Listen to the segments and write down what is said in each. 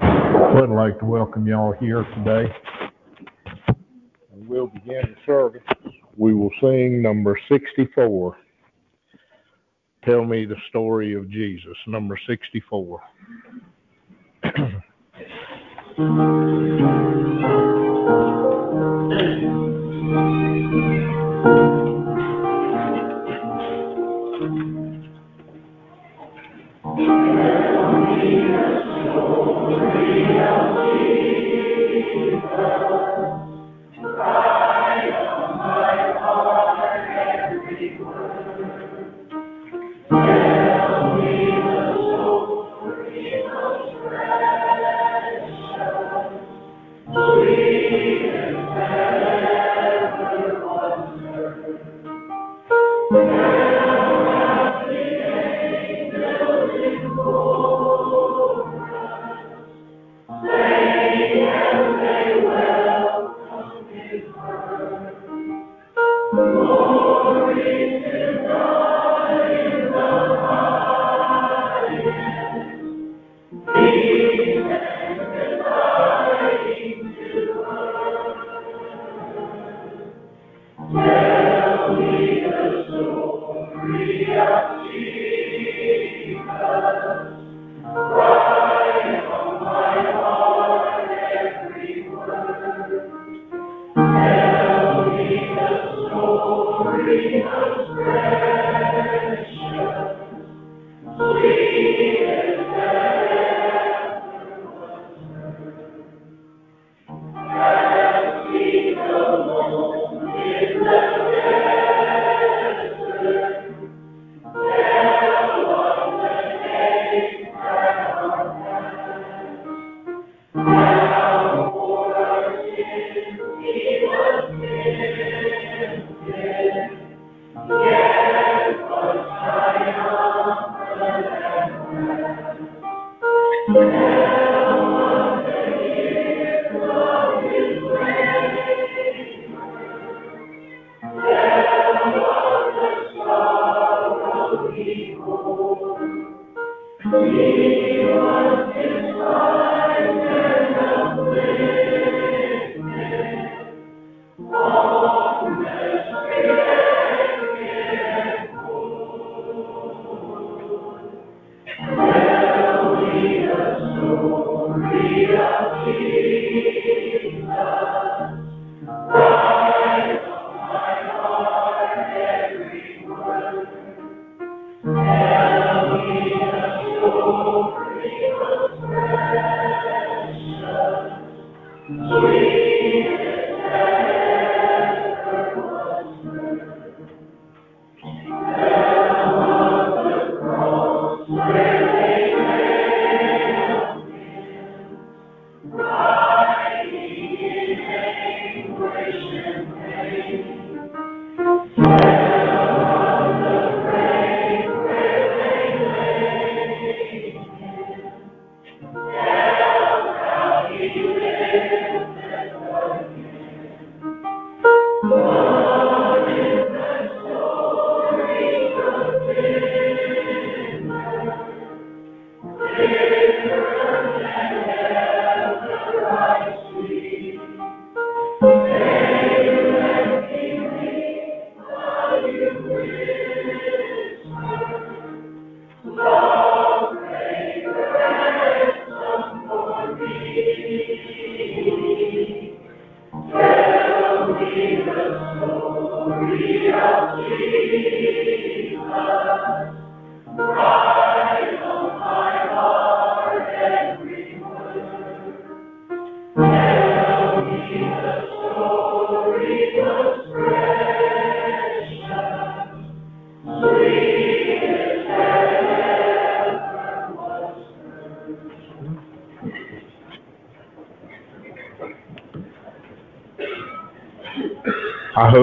I would like to welcome y'all here today. We'll begin the service. We will sing number 64. Tell me the story of Jesus, number 64. Thank you. I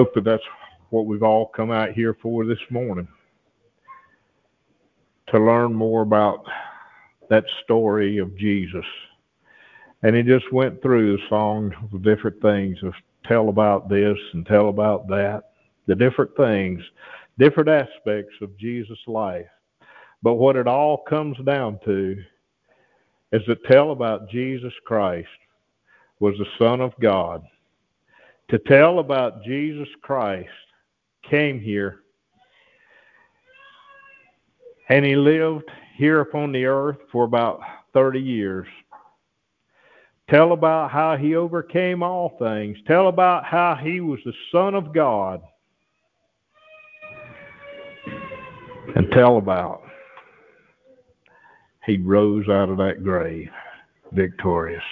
hope that that's what we've all come out here for this morning to learn more about that story of Jesus. And he just went through the song of different things of tell about this and tell about that, the different things, different aspects of Jesus' life. But what it all comes down to is to tell about Jesus Christ was the Son of God. To tell about Jesus Christ came here and he lived here upon the earth for about 30 years. Tell about how he overcame all things. Tell about how he was the Son of God. And tell about he rose out of that grave victorious.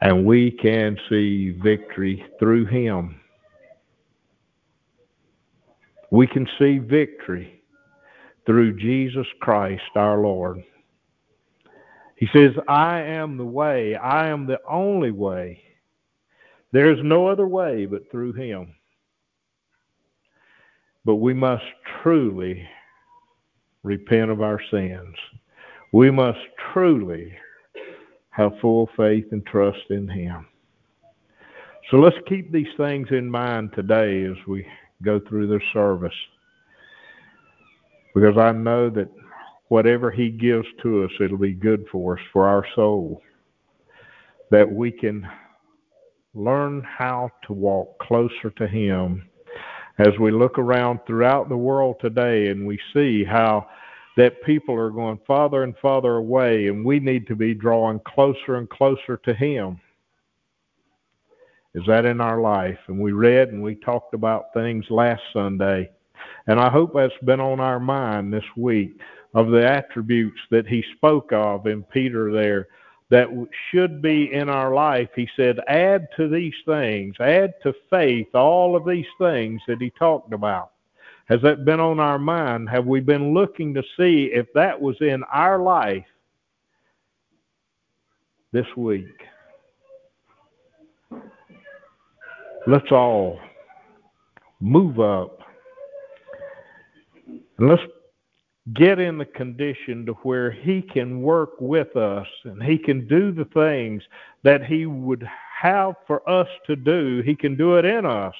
And we can see victory through him. We can see victory through Jesus Christ our Lord. He says, I am the way, I am the only way. There is no other way but through him. But we must truly repent of our sins. We must truly have full faith and trust in Him. So let's keep these things in mind today as we go through this service. Because I know that whatever He gives to us, it'll be good for us, for our soul. That we can learn how to walk closer to Him as we look around throughout the world today and we see how that people are going farther and farther away and we need to be drawing closer and closer to him is that in our life and we read and we talked about things last sunday and i hope that's been on our mind this week of the attributes that he spoke of in peter there that should be in our life. He said, add to these things, add to faith all of these things that he talked about. Has that been on our mind? Have we been looking to see if that was in our life this week? Let's all move up and let's get in the condition to where he can work with us and he can do the things that he would have for us to do. He can do it in us.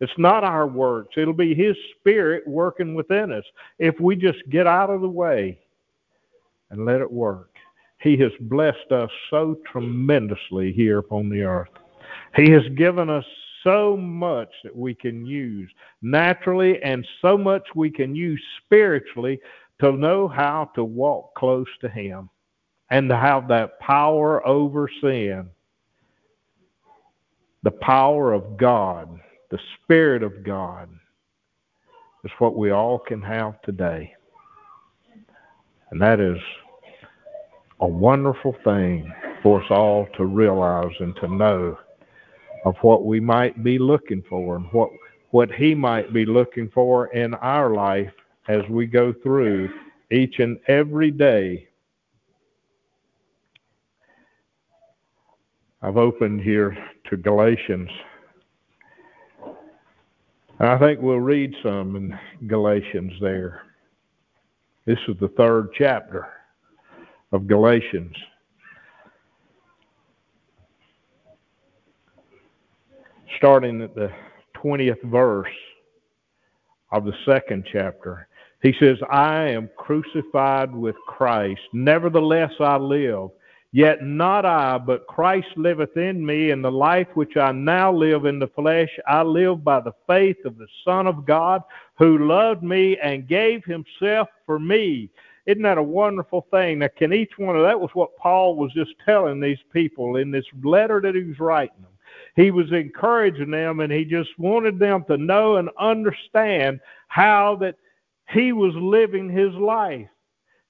It's not our works. It'll be his spirit working within us if we just get out of the way and let it work. He has blessed us so tremendously here upon the earth. He has given us so much that we can use naturally and so much we can use spiritually to know how to walk close to Him and to have that power over sin. The power of God, the Spirit of God, is what we all can have today. And that is a wonderful thing for us all to realize and to know of what we might be looking for and what what he might be looking for in our life as we go through each and every day. I've opened here to Galatians. I think we'll read some in Galatians there. This is the third chapter of Galatians. starting at the 20th verse of the second chapter. He says, I am crucified with Christ. Nevertheless, I live. Yet not I, but Christ liveth in me, and the life which I now live in the flesh, I live by the faith of the Son of God, who loved me and gave himself for me. Isn't that a wonderful thing? Now, can each one of that was what Paul was just telling these people in this letter that he was writing them he was encouraging them and he just wanted them to know and understand how that he was living his life.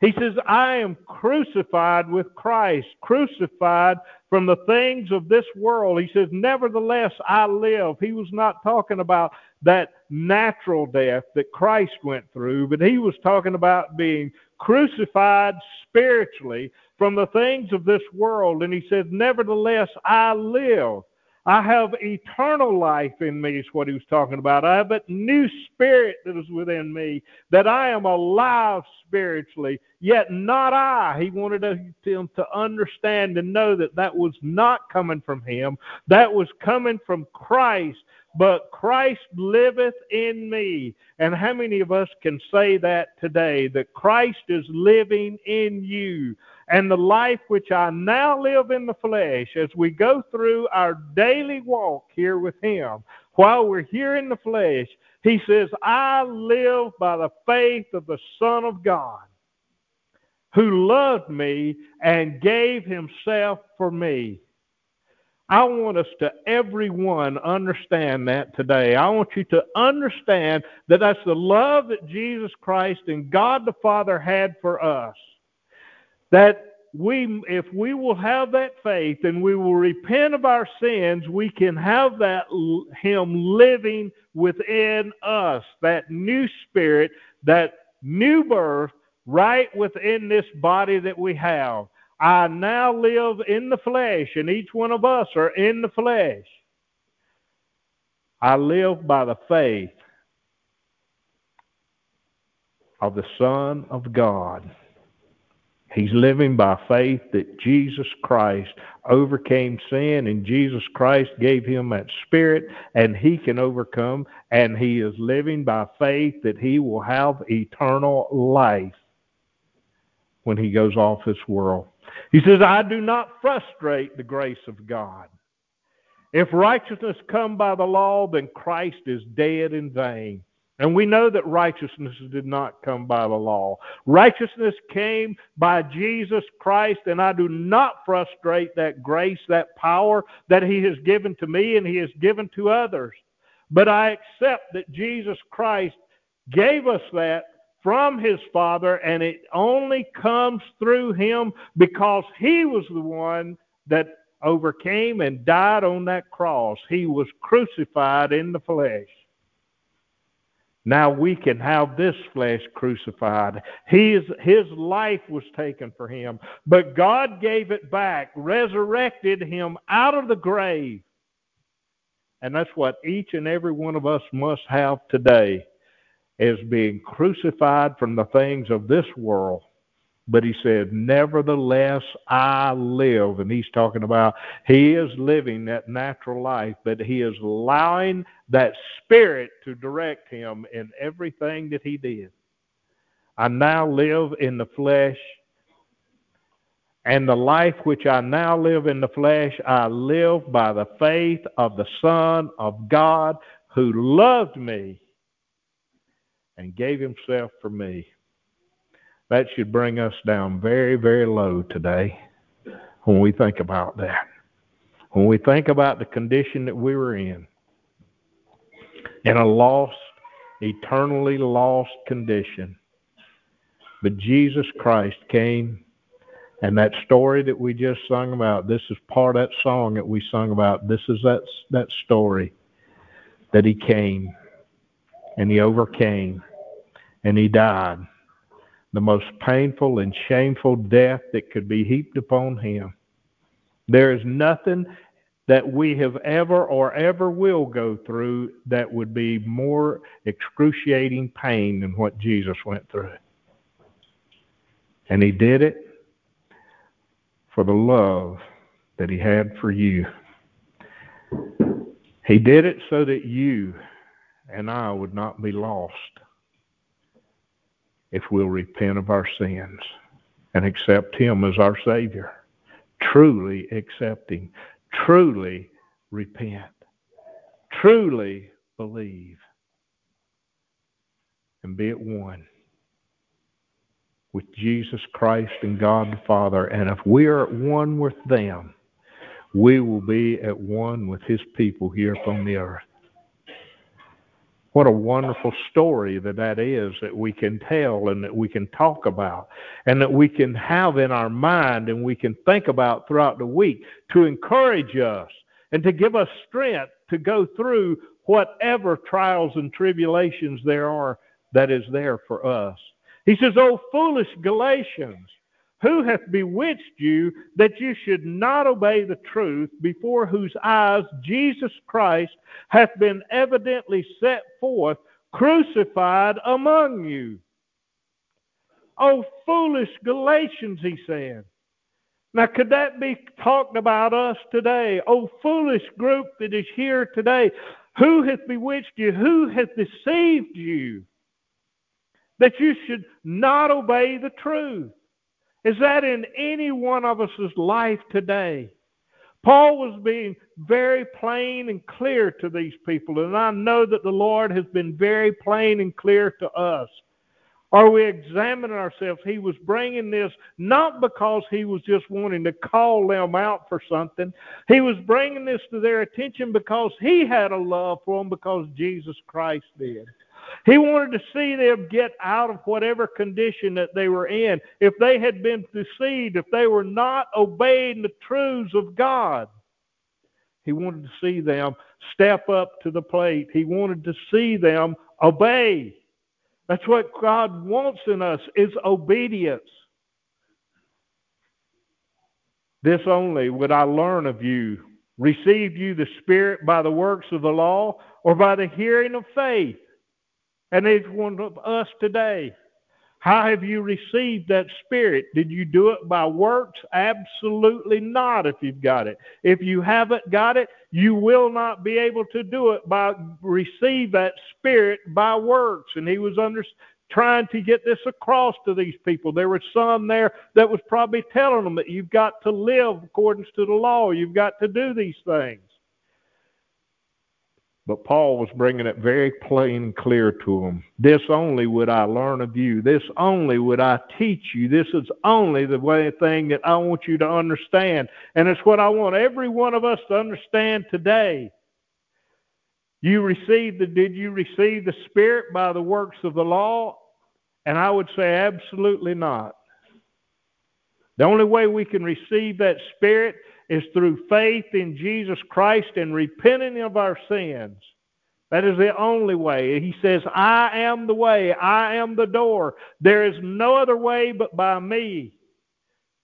He says, I am crucified with Christ, crucified from the things of this world. He says, Nevertheless, I live. He was not talking about that natural death that Christ went through, but he was talking about being crucified spiritually from the things of this world. And he says, Nevertheless, I live. I have eternal life in me, is what he was talking about. I have a new spirit that is within me, that I am alive spiritually, yet not I. He wanted them to understand and know that that was not coming from him, that was coming from Christ but Christ liveth in me. And how many of us can say that today, that Christ is living in you? And the life which I now live in the flesh, as we go through our daily walk here with Him, while we're here in the flesh, He says, I live by the faith of the Son of God who loved me and gave himself for me. I want us to, everyone, understand that today. I want you to understand that that's the love that Jesus Christ and God the Father had for us. That we, if we will have that faith and we will repent of our sins, we can have that Him living within us, that new spirit, that new birth right within this body that we have. I now live in the flesh, and each one of us are in the flesh. I live by the faith of the Son of God. He's living by faith that Jesus Christ overcame sin and Jesus Christ gave him that spirit and he can overcome and he is living by faith that he will have eternal life when he goes off this world. He says, I do not frustrate the grace of God. If righteousness come by the law, then Christ is dead in vain. And we know that righteousness did not come by the law. Righteousness came by Jesus Christ, and I do not frustrate that grace, that power that He has given to me and He has given to others. But I accept that Jesus Christ gave us that from his Father, and it only comes through him because he was the one that overcame and died on that cross. He was crucified in the flesh. Now we can have this flesh crucified. His, his life was taken for him, but God gave it back, resurrected him out of the grave. And that's what each and every one of us must have today as being crucified from the things of this world. But he said, Nevertheless, I live. And he's talking about he is living that natural life, but he is allowing that spirit to direct him in everything that he did. I now live in the flesh, and the life which I now live in the flesh, I live by the faith of the Son of God who loved me and gave himself for me. That should bring us down very, very low today when we think about that. When we think about the condition that we were in, in a lost, eternally lost condition. But Jesus Christ came, and that story that we just sung about, this is part of that song that we sung about. This is that, that story that He came and He overcame and he died. The most painful and shameful death that could be heaped upon him. There is nothing that we have ever or ever will go through that would be more excruciating pain than what Jesus went through. And he did it for the love that he had for you. He did it so that you and I would not be lost if we'll repent of our sins and accept Him as our Savior. Truly accepting, truly repent, truly believe, and be at one with Jesus Christ and God the Father. And if we are at one with them, we will be at one with His people here upon the earth. What a wonderful story that that is that we can tell and that we can talk about and that we can have in our mind and we can think about throughout the week to encourage us and to give us strength to go through whatever trials and tribulations there are that is there for us. He says, Oh, foolish Galatians, who hath bewitched you that you should not obey the truth, before whose eyes Jesus Christ hath been evidently set forth, crucified among you? Oh, foolish Galatians, he said. Now, could that be talked about us today? Oh, foolish group that is here today. Who hath bewitched you? Who hath deceived you? That you should not obey the truth. Is that in any one of us' life today? Paul was being very plain and clear to these people, and I know that the Lord has been very plain and clear to us. Are we examining ourselves? He was bringing this not because he was just wanting to call them out for something. He was bringing this to their attention because he had a love for them because Jesus Christ did. He wanted to see them get out of whatever condition that they were in. If they had been deceived, if they were not obeying the truths of God, he wanted to see them step up to the plate. He wanted to see them obey. That's what God wants in us is obedience. This only would I learn of you. Received you the Spirit by the works of the law or by the hearing of faith? And each one of us today. How have you received that Spirit? Did you do it by works? Absolutely not if you've got it. If you haven't got it, you will not be able to do it by receive that Spirit by works. And he was under, trying to get this across to these people. There were some there that was probably telling them that you've got to live according to the law. You've got to do these things. But Paul was bringing it very plain and clear to them. This only would I learn of you. This only would I teach you. This is only the way thing that I want you to understand. And it's what I want every one of us to understand today. You received the did you receive the Spirit by the works of the law? And I would say absolutely not. The only way we can receive that Spirit is through faith in Jesus Christ and repenting of our sins. That is the only way. He says, I am the way, I am the door. There is no other way but by me.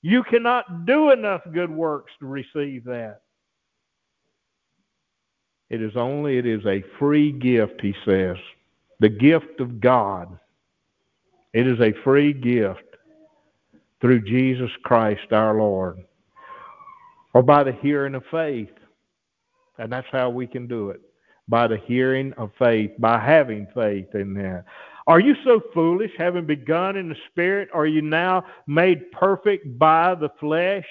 You cannot do enough good works to receive that. It is only, it is a free gift, he says. The gift of God. It is a free gift through Jesus Christ our Lord or by the hearing of faith. And that's how we can do it by the hearing of faith, by having faith in that. Are you so foolish, having begun in the Spirit? Are you now made perfect by the flesh?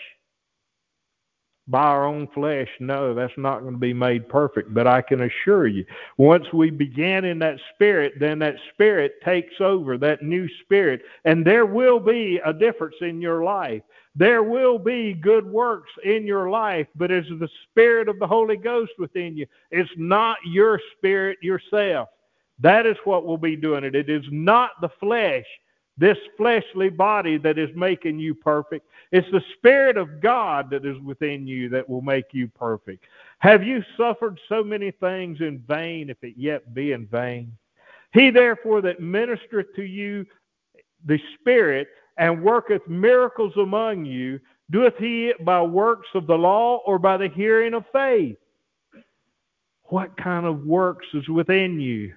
By our own flesh. No, that's not going to be made perfect. But I can assure you, once we begin in that spirit, then that spirit takes over, that new spirit. And there will be a difference in your life. There will be good works in your life, but it's the spirit of the Holy Ghost within you. It's not your spirit yourself. That is what will be doing it. It is not the flesh this fleshly body that is making you perfect. It's the Spirit of God that is within you that will make you perfect. Have you suffered so many things in vain, if it yet be in vain? He therefore that ministereth to you the Spirit and worketh miracles among you, doeth he it by works of the law or by the hearing of faith? What kind of works is within you?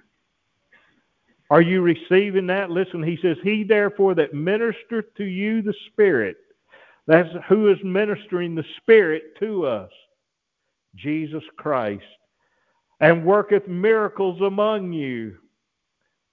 Are you receiving that? Listen, he says, He therefore that ministereth to you the Spirit. That's who is ministering the Spirit to us. Jesus Christ. And worketh miracles among you.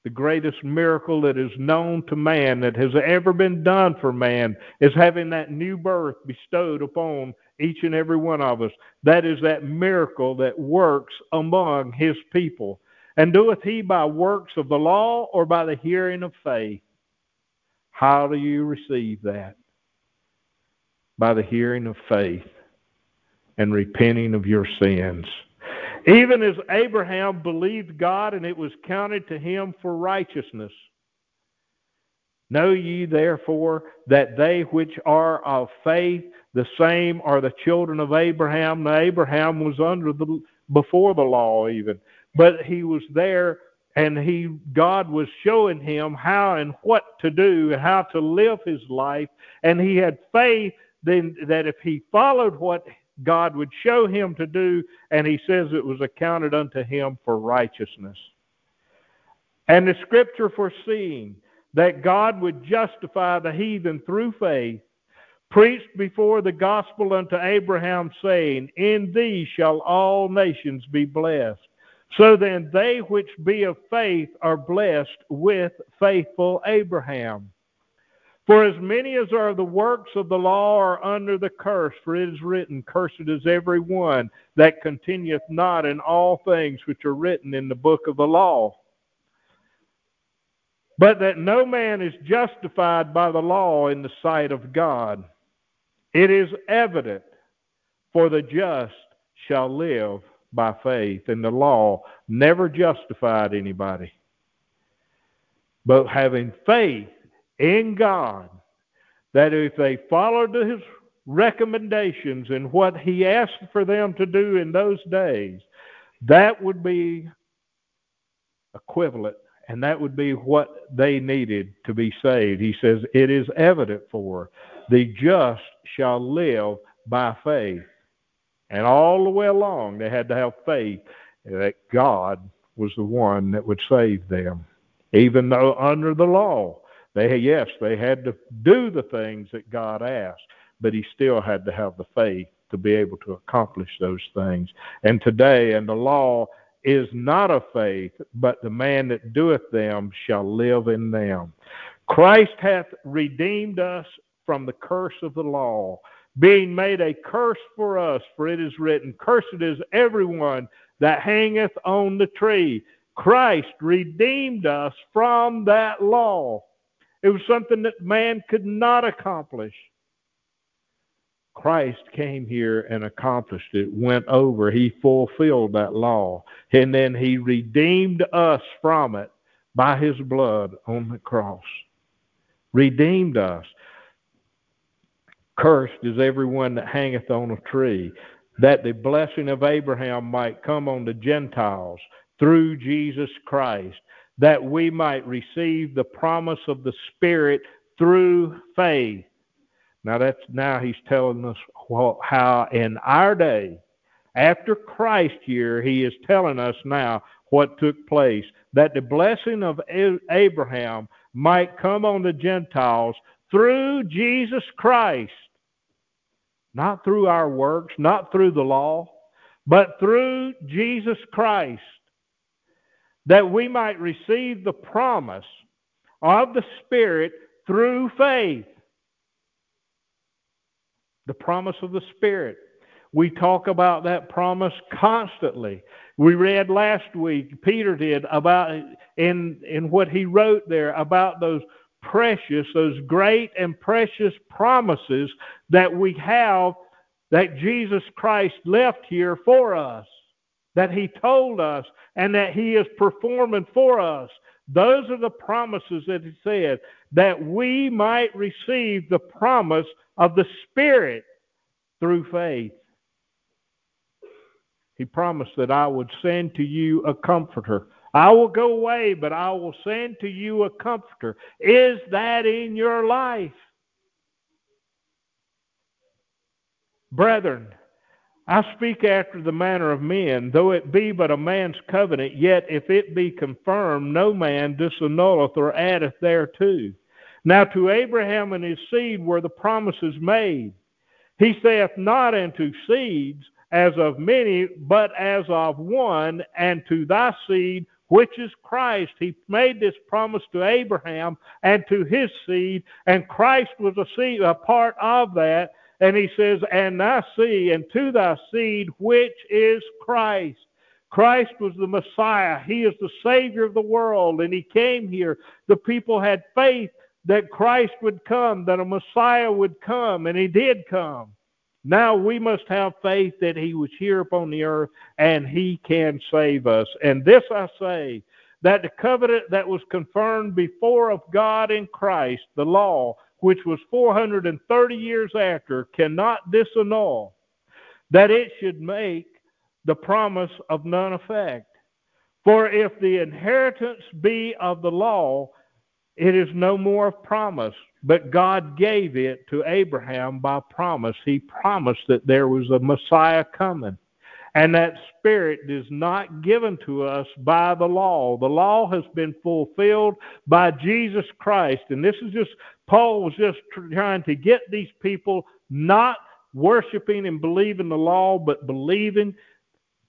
The greatest miracle that is known to man, that has ever been done for man, is having that new birth bestowed upon each and every one of us. That is that miracle that works among his people. And doeth he by works of the law or by the hearing of faith? How do you receive that? By the hearing of faith and repenting of your sins. Even as Abraham believed God and it was counted to him for righteousness. Know ye therefore that they which are of faith, the same are the children of Abraham. Now Abraham was under the before the law even but he was there and he God was showing him how and what to do and how to live his life. And he had faith then that if he followed what God would show him to do and he says it was accounted unto him for righteousness. And the scripture foreseeing that God would justify the heathen through faith preached before the gospel unto Abraham saying in thee shall all nations be blessed So then, they which be of faith are blessed with faithful Abraham. For as many as are the works of the law are under the curse, for it is written, Cursed is every one that continueth not in all things which are written in the book of the law. But that no man is justified by the law in the sight of God. It is evident, for the just shall live by faith. And the law never justified anybody. But having faith in God, that if they followed his recommendations and what he asked for them to do in those days, that would be equivalent and that would be what they needed to be saved. He says, It is evident for the just shall live by faith. And all the way along, they had to have faith that God was the one that would save them. Even though under the law, they yes, they had to do the things that God asked, but he still had to have the faith to be able to accomplish those things. And today, and the law is not of faith, but the man that doeth them shall live in them. Christ hath redeemed us from the curse of the law, being made a curse for us, for it is written, Cursed is everyone that hangeth on the tree. Christ redeemed us from that law. It was something that man could not accomplish. Christ came here and accomplished it, went over, he fulfilled that law, and then he redeemed us from it by his blood on the cross. Redeemed us. Cursed is everyone that hangeth on a tree, that the blessing of Abraham might come on the Gentiles through Jesus Christ, that we might receive the promise of the Spirit through faith. Now that's now he's telling us how in our day, after Christ year, he is telling us now what took place. That the blessing of Abraham might come on the Gentiles through Jesus Christ not through our works, not through the law, but through Jesus Christ, that we might receive the promise of the Spirit through faith. The promise of the Spirit. We talk about that promise constantly. We read last week, Peter did, about in, in what he wrote there about those precious, those great and precious promises that we have that Jesus Christ left here for us, that He told us, and that He is performing for us. Those are the promises that He said, that we might receive the promise of the Spirit through faith. He promised that I would send to you a comforter I will go away, but I will send to you a comforter. Is that in your life? Brethren, I speak after the manner of men, though it be but a man's covenant, yet if it be confirmed, no man disannulleth or addeth thereto. Now to Abraham and his seed were the promises made. He saith not unto seeds as of many, but as of one, and to thy seed which is Christ. He made this promise to Abraham and to his seed, and Christ was a seed, a part of that. And he says, and thy seed, and to thy seed, which is Christ. Christ was the Messiah. He is the Savior of the world, and he came here. The people had faith that Christ would come, that a Messiah would come, and he did come. Now we must have faith that he was here upon the earth and he can save us. And this I say, that the covenant that was confirmed before of God in Christ, the law, which was 430 years after, cannot disannul, that it should make the promise of none effect. For if the inheritance be of the law, it is no more of promise, but God gave it to Abraham by promise. He promised that there was a Messiah coming. And that spirit is not given to us by the law. The law has been fulfilled by Jesus Christ. And this is just, Paul was just trying to get these people not worshiping and believing the law, but believing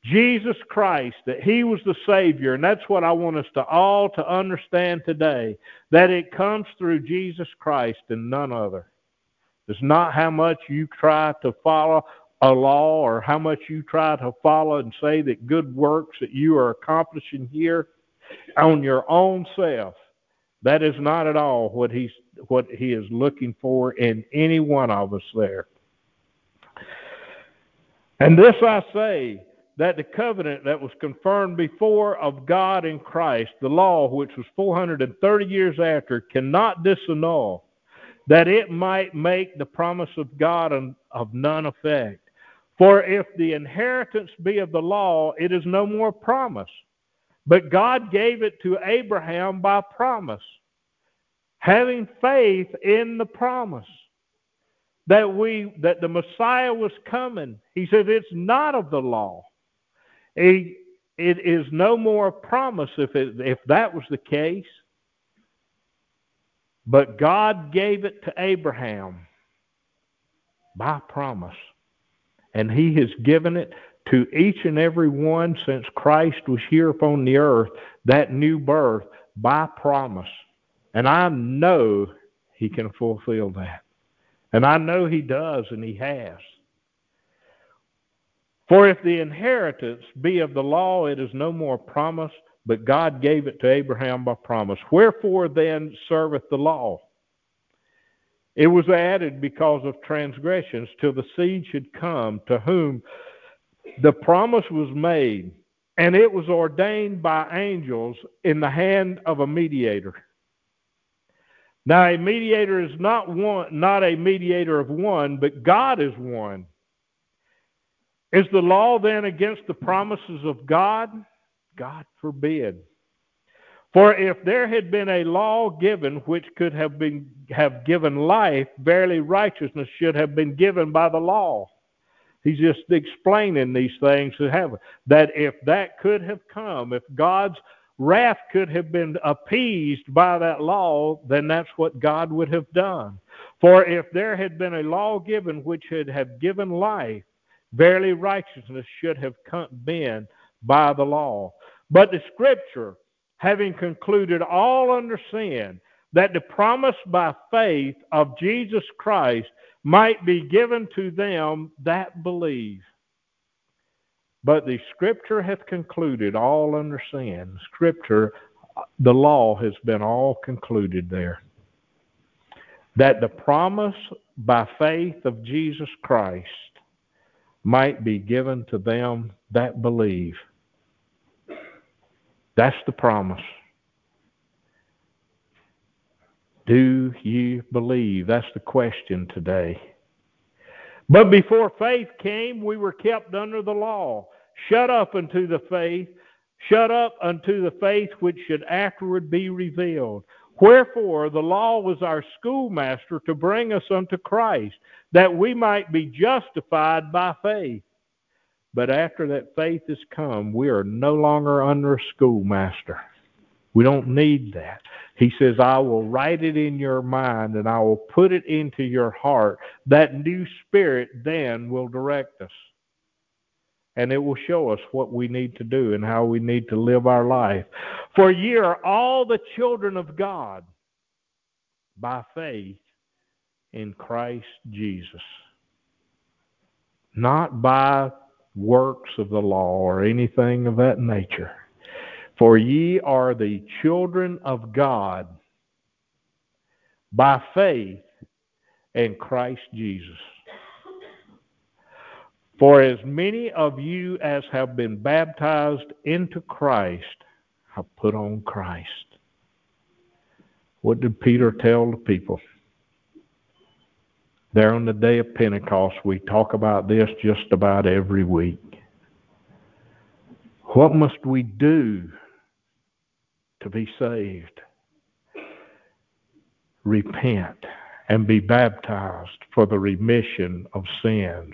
Jesus Christ, that He was the Savior, and that's what I want us to all to understand today, that it comes through Jesus Christ and none other. It's not how much you try to follow a law or how much you try to follow and say that good works that you are accomplishing here on your own self. That is not at all what he's what he is looking for in any one of us there. And this I say that the covenant that was confirmed before of God in Christ, the law which was 430 years after, cannot disannul, that it might make the promise of God of none effect. For if the inheritance be of the law, it is no more promise. But God gave it to Abraham by promise, having faith in the promise that we that the Messiah was coming. He said it's not of the law. It, is no more a promise if it, if that was the case. But God gave it to Abraham by promise. And he has given it to each and every one since Christ was here upon the earth, that new birth by promise. And I know he can fulfill that. And I know he does, and he has. For if the inheritance be of the law, it is no more promise, but God gave it to Abraham by promise. Wherefore then serveth the law? It was added because of transgressions till the seed should come to whom the promise was made, and it was ordained by angels in the hand of a mediator. Now a mediator is not one not a mediator of one, but God is one. Is the law then against the promises of God? God forbid. For if there had been a law given which could have been have given life, verily righteousness should have been given by the law. He's just explaining these things to have that if that could have come, if God's wrath could have been appeased by that law, then that's what God would have done. For if there had been a law given which had have given life, Verily, righteousness should have come been by the law. But the scripture, having concluded all under sin, that the promise by faith of Jesus Christ might be given to them that believe. But the scripture hath concluded all under sin. Scripture, the law has been all concluded there. That the promise by faith of Jesus Christ might be given to them that believe. That's the promise. Do you believe? That's the question today. But before faith came, we were kept under the law, shut up unto the faith, shut up unto the faith which should afterward be revealed. Wherefore the law was our schoolmaster to bring us unto Christ, that we might be justified by faith. But after that faith has come, we are no longer under a schoolmaster. We don't need that. He says, I will write it in your mind and I will put it into your heart. That new spirit then will direct us. And it will show us what we need to do and how we need to live our life. For ye are all the children of God by faith in Christ Jesus. Not by works of the law or anything of that nature. For ye are the children of God by faith in Christ Jesus. For as many of you as have been baptized into Christ have put on Christ. What did Peter tell the people? There on the day of Pentecost, we talk about this just about every week. What must we do to be saved? Repent and be baptized for the remission of sins.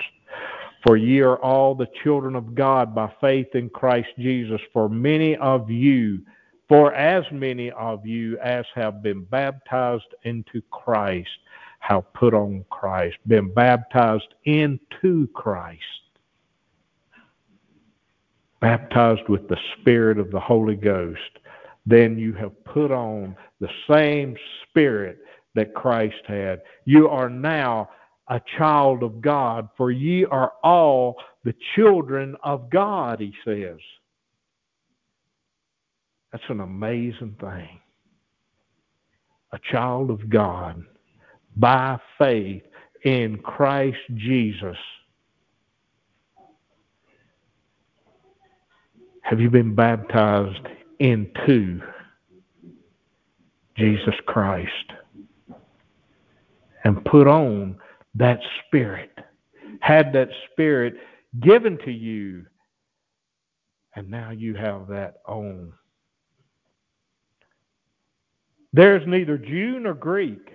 For ye are all the children of God by faith in Christ Jesus. For many of you, for as many of you as have been baptized into Christ, have put on Christ, been baptized into Christ. baptized with the Spirit of the Holy Ghost, then you have put on the same Spirit that Christ had. You are now a child of God, for ye are all the children of God, he says. That's an amazing thing. A child of God by faith in Christ Jesus. Have you been baptized into Jesus Christ and put on that spirit? Had that spirit given to you, and now you have that on. There's neither Jew nor Greek.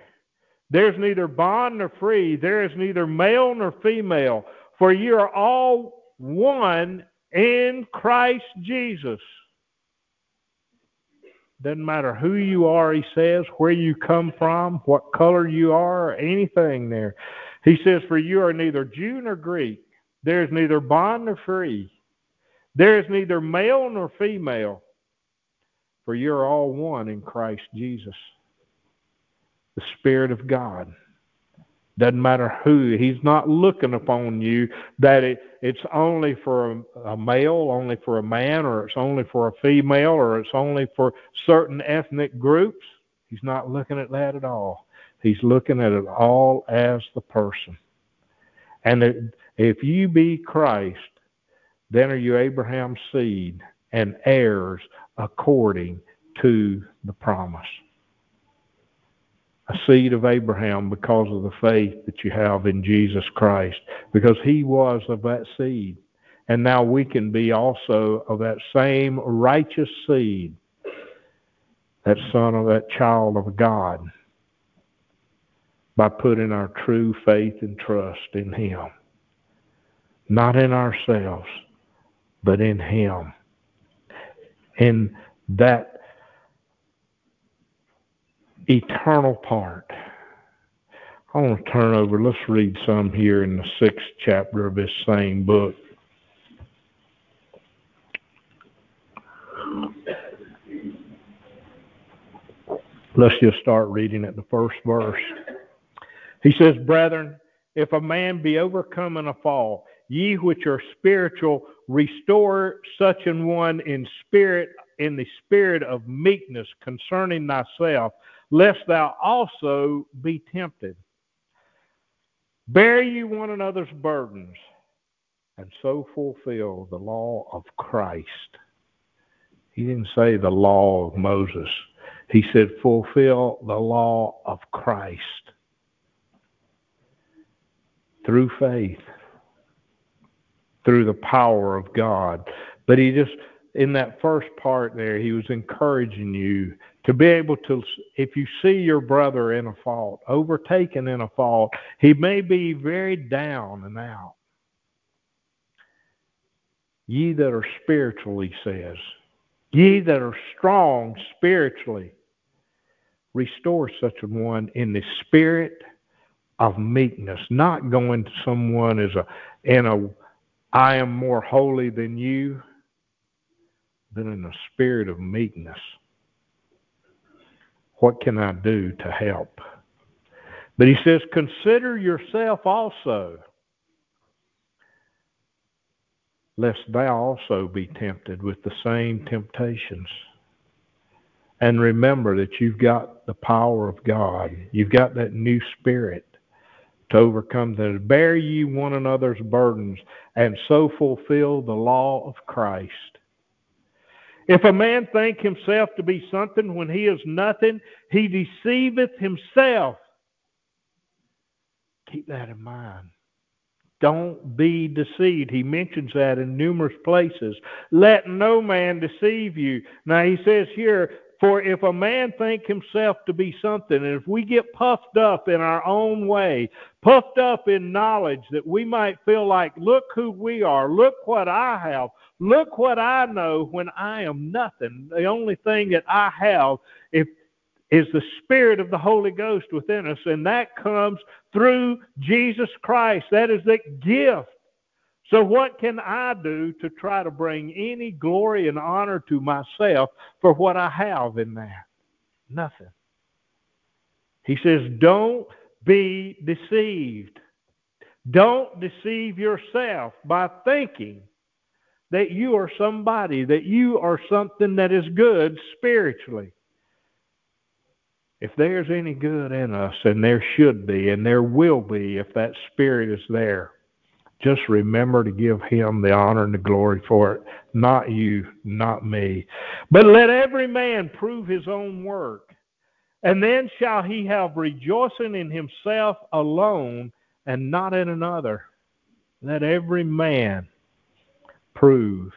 There's neither bond nor free. There is neither male nor female. For you are all one in Christ Jesus. Doesn't matter who you are, he says, where you come from, what color you are, anything there. He says, For you are neither Jew nor Greek. There is neither bond nor free. There is neither male nor female. For you are all one in Christ Jesus. The Spirit of God. Doesn't matter who. He's not looking upon you that it, it's only for a, a, male, only for a man, or it's only for a female, or it's only for certain ethnic groups. He's not looking at that at all. He's looking at it all as the person. And if you be Christ, then are you Abraham's seed and heirs according to the promise a seed of Abraham because of the faith that you have in Jesus Christ, because he was of that seed. And now we can be also of that same righteous seed, that son of that child of God, by putting our true faith and trust in him. Not in ourselves, but in him. In that eternal part. I want to turn over, let's read some here in the sixth chapter of this same book. Let's just start reading at the first verse. He says, Brethren, if a man be overcome in a fall, ye which are spiritual, restore such an one in spirit, in the spirit of meekness concerning thyself, lest thou also be tempted. Bear ye one another's burdens, and so fulfill the law of Christ. He didn't say the law of Moses. He said, fulfill the law of Christ through faith, through the power of God. But he just, in that first part there, he was encouraging you to be able to, if you see your brother in a fault, overtaken in a fault, he may be very down and out. Ye that are spiritual, he says, ye that are strong spiritually, restore such a one in the spirit of meekness, not going to someone as a in a I am more holy than you, but in a spirit of meekness. What can I do to help? But he says, Consider yourself also, lest thou also be tempted with the same temptations. And remember that you've got the power of God. You've got that new spirit to overcome that. Bear ye one another's burdens, and so fulfill the law of Christ. If a man think himself to be something when he is nothing, he deceiveth himself. Keep that in mind. Don't be deceived. He mentions that in numerous places. Let no man deceive you. Now he says here, for if a man think himself to be something, and if we get puffed up in our own way, puffed up in knowledge that we might feel like, look who we are, look what I have, look what I know when I am nothing. The only thing that I have if, is the Spirit of the Holy Ghost within us, and that comes through Jesus Christ. That is the gift. So, what can I do to try to bring any glory and honor to myself for what I have in that? Nothing. He says, Don't be deceived. Don't deceive yourself by thinking that you are somebody, that you are something that is good spiritually. If there's any good in us, and there should be, and there will be if that spirit is there, just remember to give him the honor and the glory for it. Not you, not me. But let every man prove his own work. And then shall he have rejoicing in himself alone and not in another. Let every man prove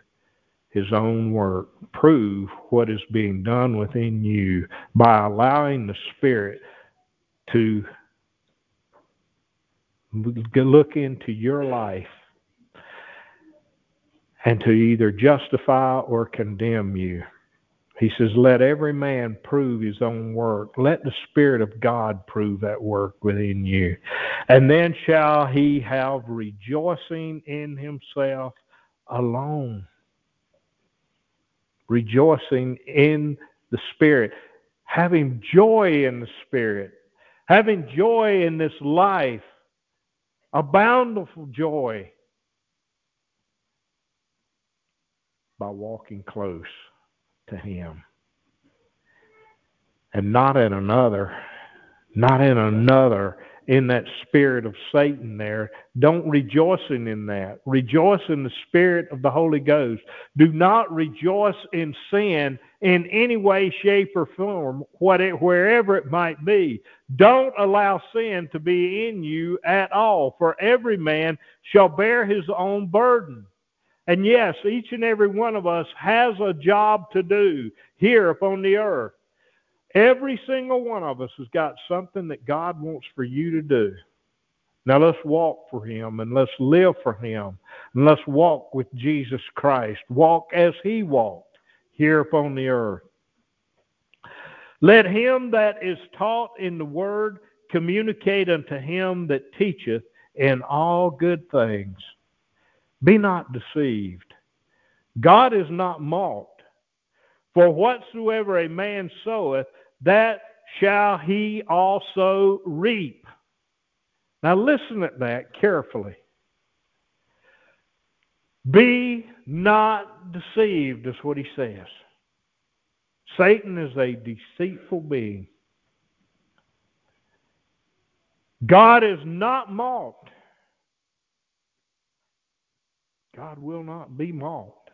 his own work. Prove what is being done within you by allowing the Spirit to look into your life and to either justify or condemn you. He says, Let every man prove his own work. Let the Spirit of God prove that work within you. And then shall he have rejoicing in himself alone. Rejoicing in the Spirit. Having joy in the Spirit. Having joy in this life a bountiful joy by walking close to Him. And not in another, not in another in that spirit of Satan there. Don't rejoice in that. Rejoice in the spirit of the Holy Ghost. Do not rejoice in sin in any way, shape, or form, wherever it might be. Don't allow sin to be in you at all, for every man shall bear his own burden. And yes, each and every one of us has a job to do here upon the earth. Every single one of us has got something that God wants for you to do. Now let's walk for Him and let's live for Him and let's walk with Jesus Christ. Walk as He walked here upon the earth. Let him that is taught in the word communicate unto him that teacheth in all good things. Be not deceived. God is not mocked. For whatsoever a man soweth, that shall he also reap. Now listen at that carefully. Be not deceived, is what he says. Satan is a deceitful being. God is not mocked. God will not be mocked.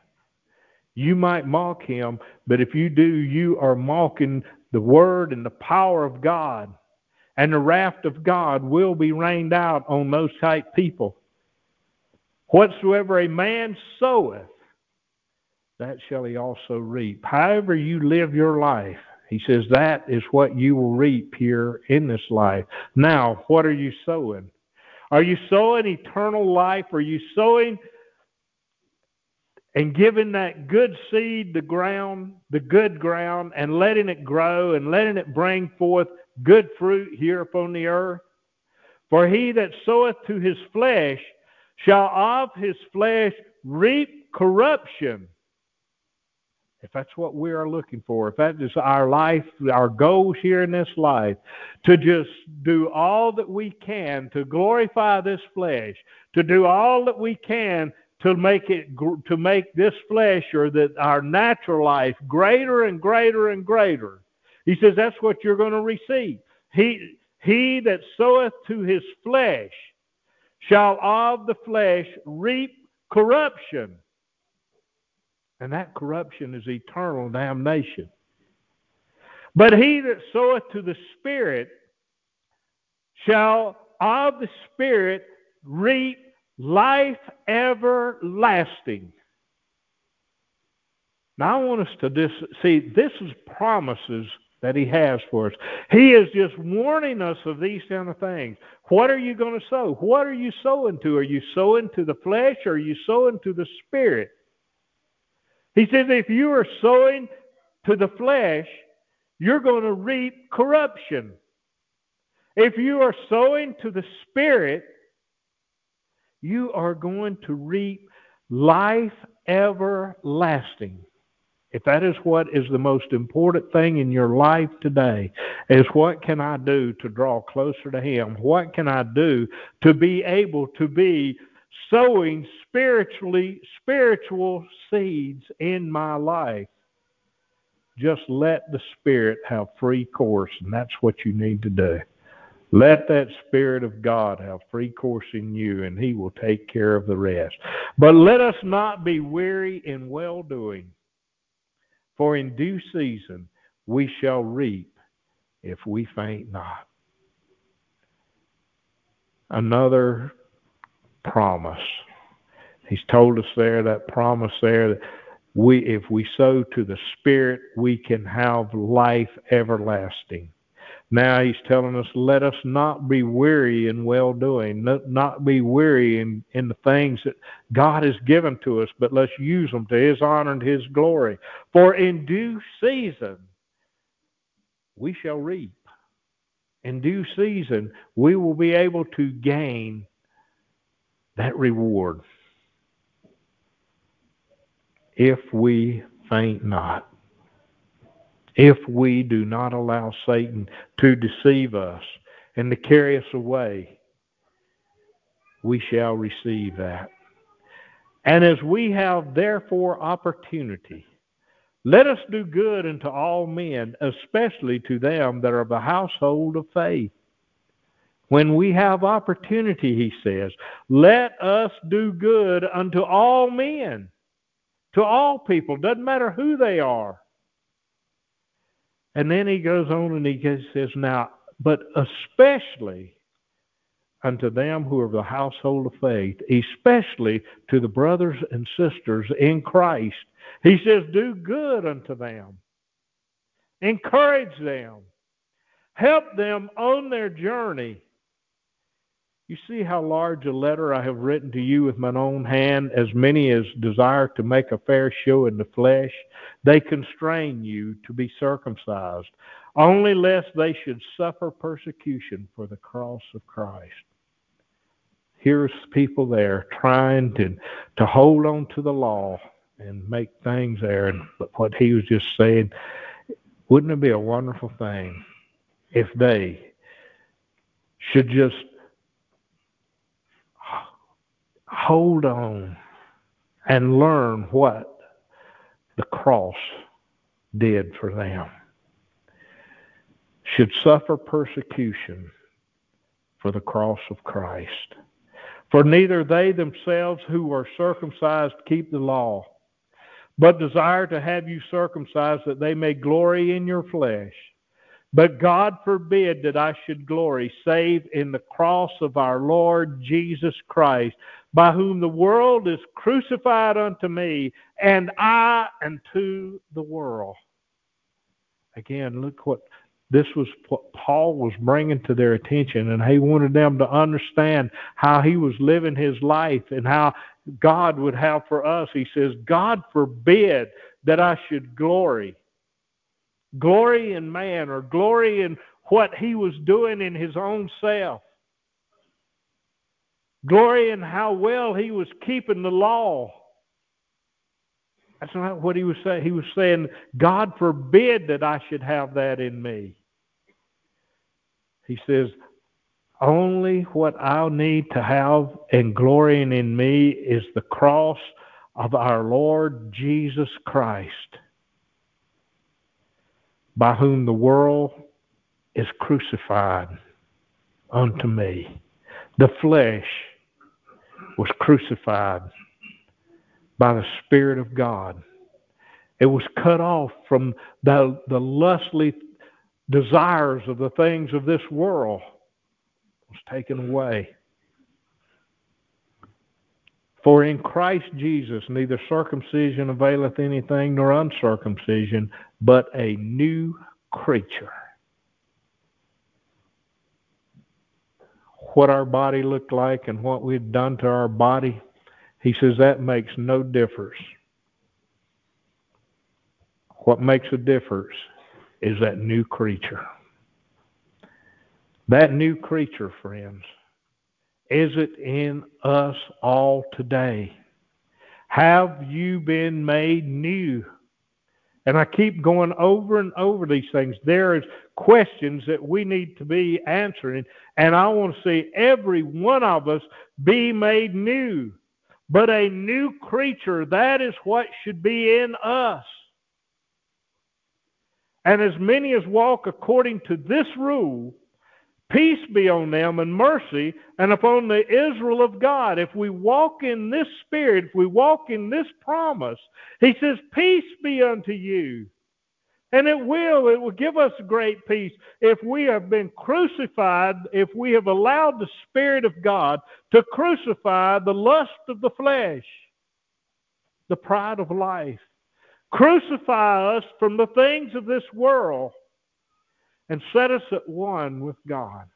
You might mock him, but if you do, you are mocking the word and the power of God. And the wrath of God will be rained out on those type people. Whatsoever a man soweth, that shall he also reap. However you live your life, he says that is what you will reap here in this life. Now, what are you sowing? Are you sowing eternal life? Are you sowing and giving that good seed the ground, the good ground, and letting it grow and letting it bring forth good fruit here upon the earth? For he that soweth to his flesh shall of his flesh reap corruption. If that's what we are looking for, if that is our life, our goals here in this life, to just do all that we can to glorify this flesh, to do all that we can to make it to make this flesh or that our natural life greater and greater and greater. He says that's what you're going to receive. He he that soweth to his flesh shall of the flesh reap corruption. And that corruption is eternal damnation. But he that soweth to the Spirit shall of the Spirit reap life everlasting. Now I want us to dis- see this is promises that he has for us. He is just warning us of these kind of things. What are you going to sow? What are you sowing to? Are you sowing to the flesh or are you sowing to the spirit? He says if you are sowing to the flesh, you're going to reap corruption. If you are sowing to the spirit, you are going to reap life everlasting. If that is what is the most important thing in your life today, is what can I do to draw closer to Him? What can I do to be able to be sowing spiritually spiritual seeds in my life? Just let the Spirit have free course, and that's what you need to do. Let that Spirit of God have free course in you, and He will take care of the rest. But let us not be weary in well doing, for in due season we shall reap if we faint not. Another promise. He's told us there, that promise there, that we, if we sow to the Spirit, we can have life everlasting. Now he's telling us, let us not be weary in well doing, not be weary in, in the things that God has given to us, but let's use them to his honor and his glory. For in due season we shall reap. In due season we will be able to gain that reward if we faint not if we do not allow Satan to deceive us and to carry us away, we shall receive that. And as we have therefore opportunity, let us do good unto all men, especially to them that are of the household of faith. When we have opportunity, he says, let us do good unto all men, to all people, doesn't matter who they are. And then he goes on and he says, Now, but especially unto them who are of the household of faith, especially to the brothers and sisters in Christ. He says, Do good unto them, encourage them, help them on their journey you see how large a letter I have written to you with mine own hand, as many as desire to make a fair show in the flesh. They constrain you to be circumcised, only lest they should suffer persecution for the cross of Christ. Here's people there trying to, to hold on to the law and make things there. And but what he was just saying, wouldn't it be a wonderful thing if they should just hold on and learn what the cross did for them. Should suffer persecution for the cross of Christ. For neither they themselves who are circumcised keep the law, but desire to have you circumcised that they may glory in your flesh. But God forbid that I should glory save in the cross of our Lord Jesus Christ, by whom the world is crucified unto me, and I unto the world. Again, look what this was what Paul was bringing to their attention, and he wanted them to understand how he was living his life and how God would have for us. He says, God forbid that I should glory. Glory in man or glory in what he was doing in his own self. Glory in how well he was keeping the law. That's not what he was saying. He was saying, God forbid that I should have that in me. He says, only what I'll need to have and glorying in me is the cross of our Lord Jesus Christ, by whom the world is crucified unto me. The flesh was crucified by the Spirit of God. It was cut off from the, the lustly desires of the things of this world. It was taken away. For in Christ Jesus neither circumcision availeth anything nor uncircumcision, but a new creature. What our body looked like and what we'd done to our body, he says that makes no difference. What makes a difference is that new creature. That new creature, friends, is it in us all today? Have you been made new? And I keep going over and over these things. There is questions that we need to be answering, and I want to see every one of us be made new. But a new creature, that is what should be in us. And as many as walk according to this rule, Peace be on them and mercy and upon the Israel of God. If we walk in this spirit, if we walk in this promise, he says, Peace be unto you. And it will, it will give us great peace if we have been crucified, if we have allowed the Spirit of God to crucify the lust of the flesh, the pride of life. Crucify us from the things of this world and set us at one with God.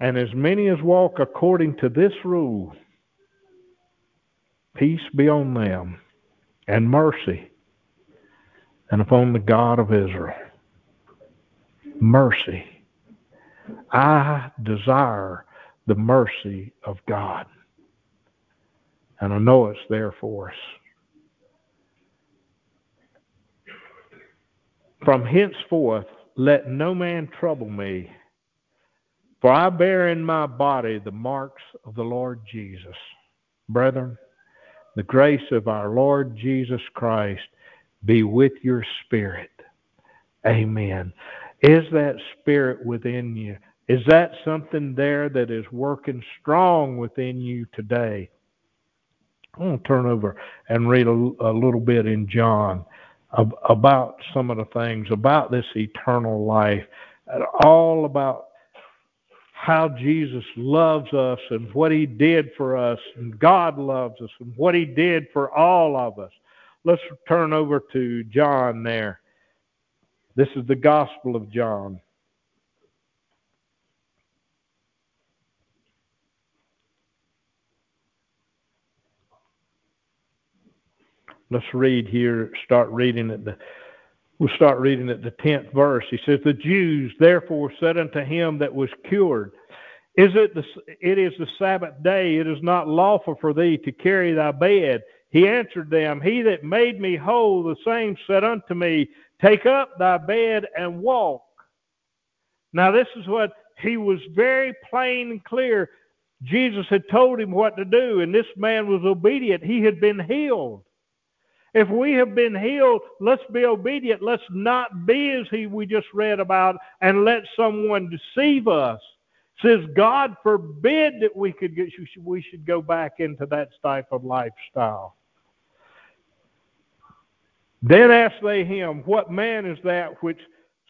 And as many as walk according to this rule, peace be on them and mercy and upon the God of Israel. Mercy. I desire the mercy of God. And I know it's there for us. From henceforth, let no man trouble me, for I bear in my body the marks of the Lord Jesus. Brethren, the grace of our Lord Jesus Christ be with your spirit. Amen. Is that spirit within you? Is that something there that is working strong within you today? I'm going to turn over and read a, a little bit in John about some of the things about this eternal life, all about how Jesus loves us and what he did for us, and God loves us and what he did for all of us. Let's turn over to John there. This is the Gospel of John. Let's read here, start reading at the we'll start reading at the tenth verse. He says, The Jews therefore said unto him that was cured, Is it the it is the Sabbath day, it is not lawful for thee to carry thy bed. He answered them, He that made me whole, the same said unto me, Take up thy bed and walk. Now this is what he was very plain and clear. Jesus had told him what to do, and this man was obedient. He had been healed. If we have been healed, let's be obedient. Let's not be as he we just read about and let someone deceive us. Says God forbid that we could get we should go back into that type of lifestyle. Then asked they him, What man is that which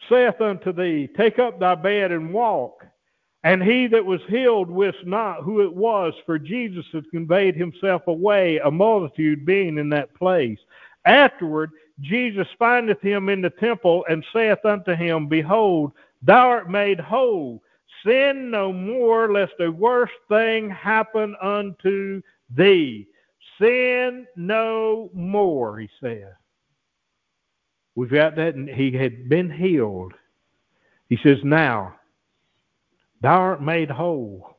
saith unto thee, Take up thy bed and walk? And he that was healed wist not who it was, for Jesus had conveyed himself away, a multitude being in that place. Afterward, Jesus findeth him in the temple and saith unto him, Behold, thou art made whole. Sin no more, lest a worse thing happen unto thee. Sin no more, he said. We've got that, he had been healed. He says, Now, Thou art made whole.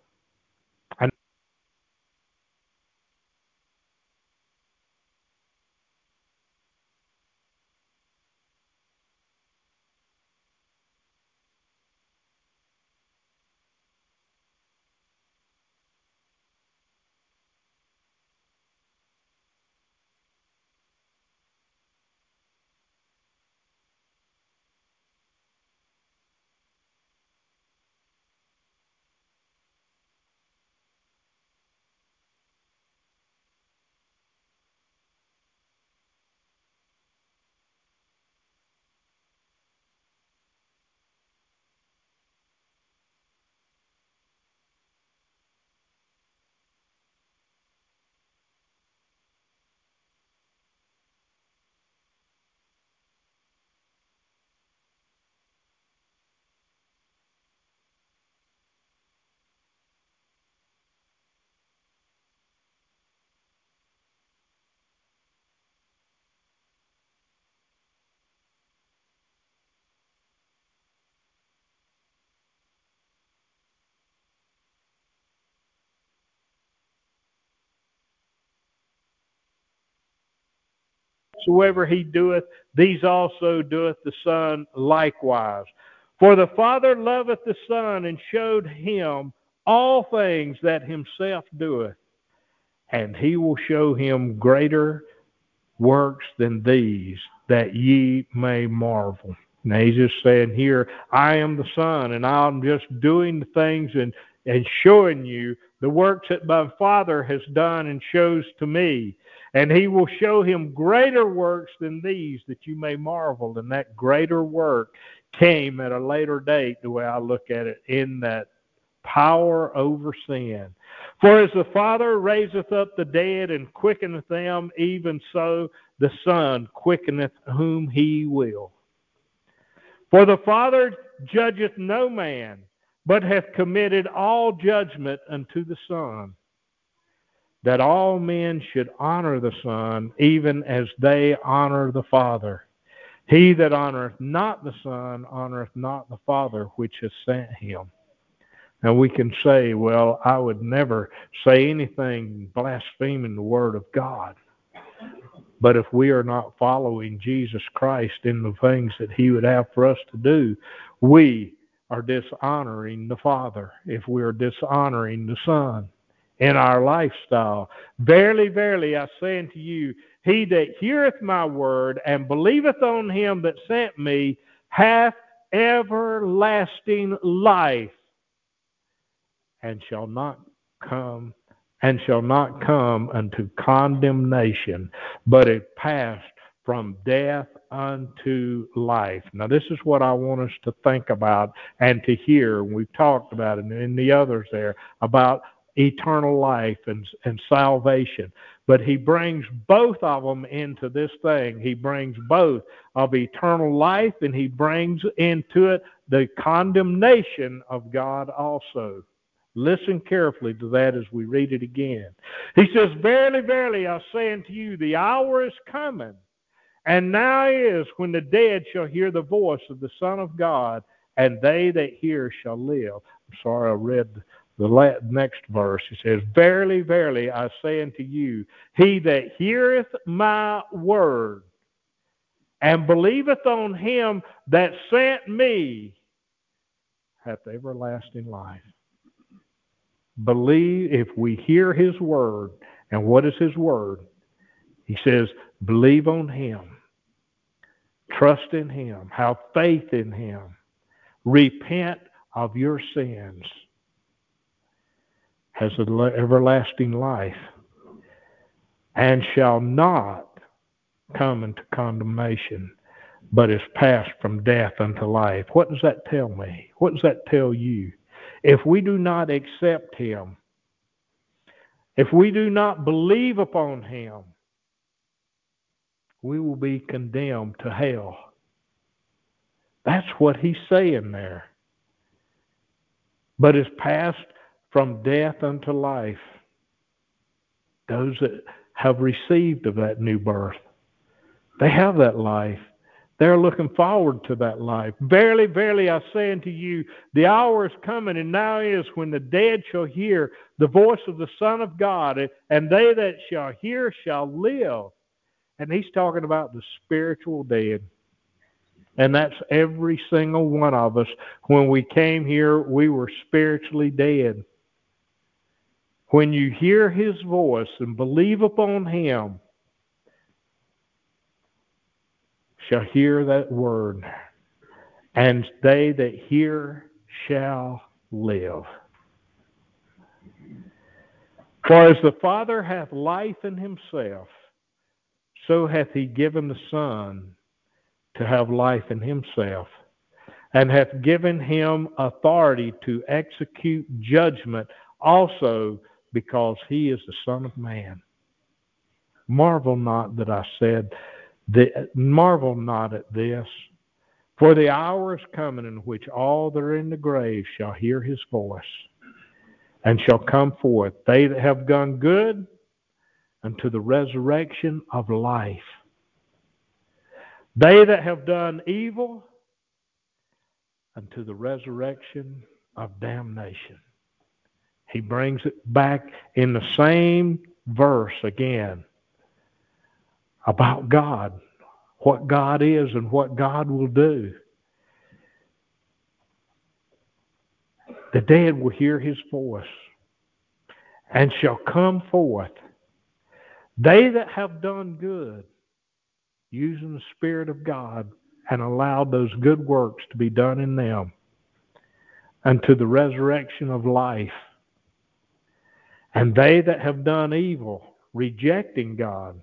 Whatsoever he doeth, these also doeth the Son likewise. For the Father loveth the Son, and showed him all things that himself doeth, and he will show him greater works than these, that ye may marvel. Now he's just saying here, I am the Son, and I'm just doing the things and, and showing you the works that my Father has done and shows to me. And he will show him greater works than these, that you may marvel. And that greater work came at a later date, the way I look at it, in that power over sin. For as the Father raiseth up the dead and quickeneth them, even so the Son quickeneth whom he will. For the Father judgeth no man, but hath committed all judgment unto the Son, that all men should honor the Son, even as they honor the Father. He that honoreth not the Son honoreth not the Father which hath sent him. Now we can say, well, I would never say anything blaspheming the Word of God. But if we are not following Jesus Christ in the things that He would have for us to do, we are dishonoring the Father if we are dishonoring the Son in our lifestyle. Verily, verily, I say unto you, he that heareth my word and believeth on him that sent me hath everlasting life and shall not come and shall not come unto condemnation, but it passed from death unto life. Now, this is what I want us to think about and to hear. We've talked about it and the others there about eternal life and, and salvation. But he brings both of them into this thing. He brings both of eternal life and he brings into it the condemnation of God also. Listen carefully to that as we read it again. He says, Verily, verily, I say unto you, the hour is coming, and now is when the dead shall hear the voice of the Son of God, and they that hear shall live. I'm sorry, I read the next verse. He says, Verily, verily, I say unto you, he that heareth my word and believeth on him that sent me hath everlasting life. Believe if we hear his word, and what is his word? He says, believe on him, trust in him, have faith in him, repent of your sins has an everlasting life and shall not come into condemnation, but is passed from death unto life. What does that tell me? What does that tell you? If we do not accept him, if we do not believe upon him, we will be condemned to hell. That's what he's saying there. But is passed from death unto life. Those that have received of that new birth, they have that life. They're looking forward to that life. Verily, verily, I say unto you, the hour is coming, and now is when the dead shall hear the voice of the Son of God, and they that shall hear shall live. And he's talking about the spiritual dead. And that's every single one of us. When we came here, we were spiritually dead. When you hear his voice and believe upon him, shall hear that word, and they that hear shall live. For as the Father hath life in himself, so hath he given the Son to have life in himself, and hath given him authority to execute judgment also because he is the Son of Man. Marvel not that I said, marvel not at this, for the hour is coming in which all that are in the grave shall hear his voice, and shall come forth, they that have done good unto the resurrection of life. They that have done evil unto the resurrection of damnation. He brings it back in the same verse again about God, what God is and what God will do. The dead will hear his voice and shall come forth. They that have done good, using the Spirit of God, and allowed those good works to be done in them unto the resurrection of life. And they that have done evil, rejecting God,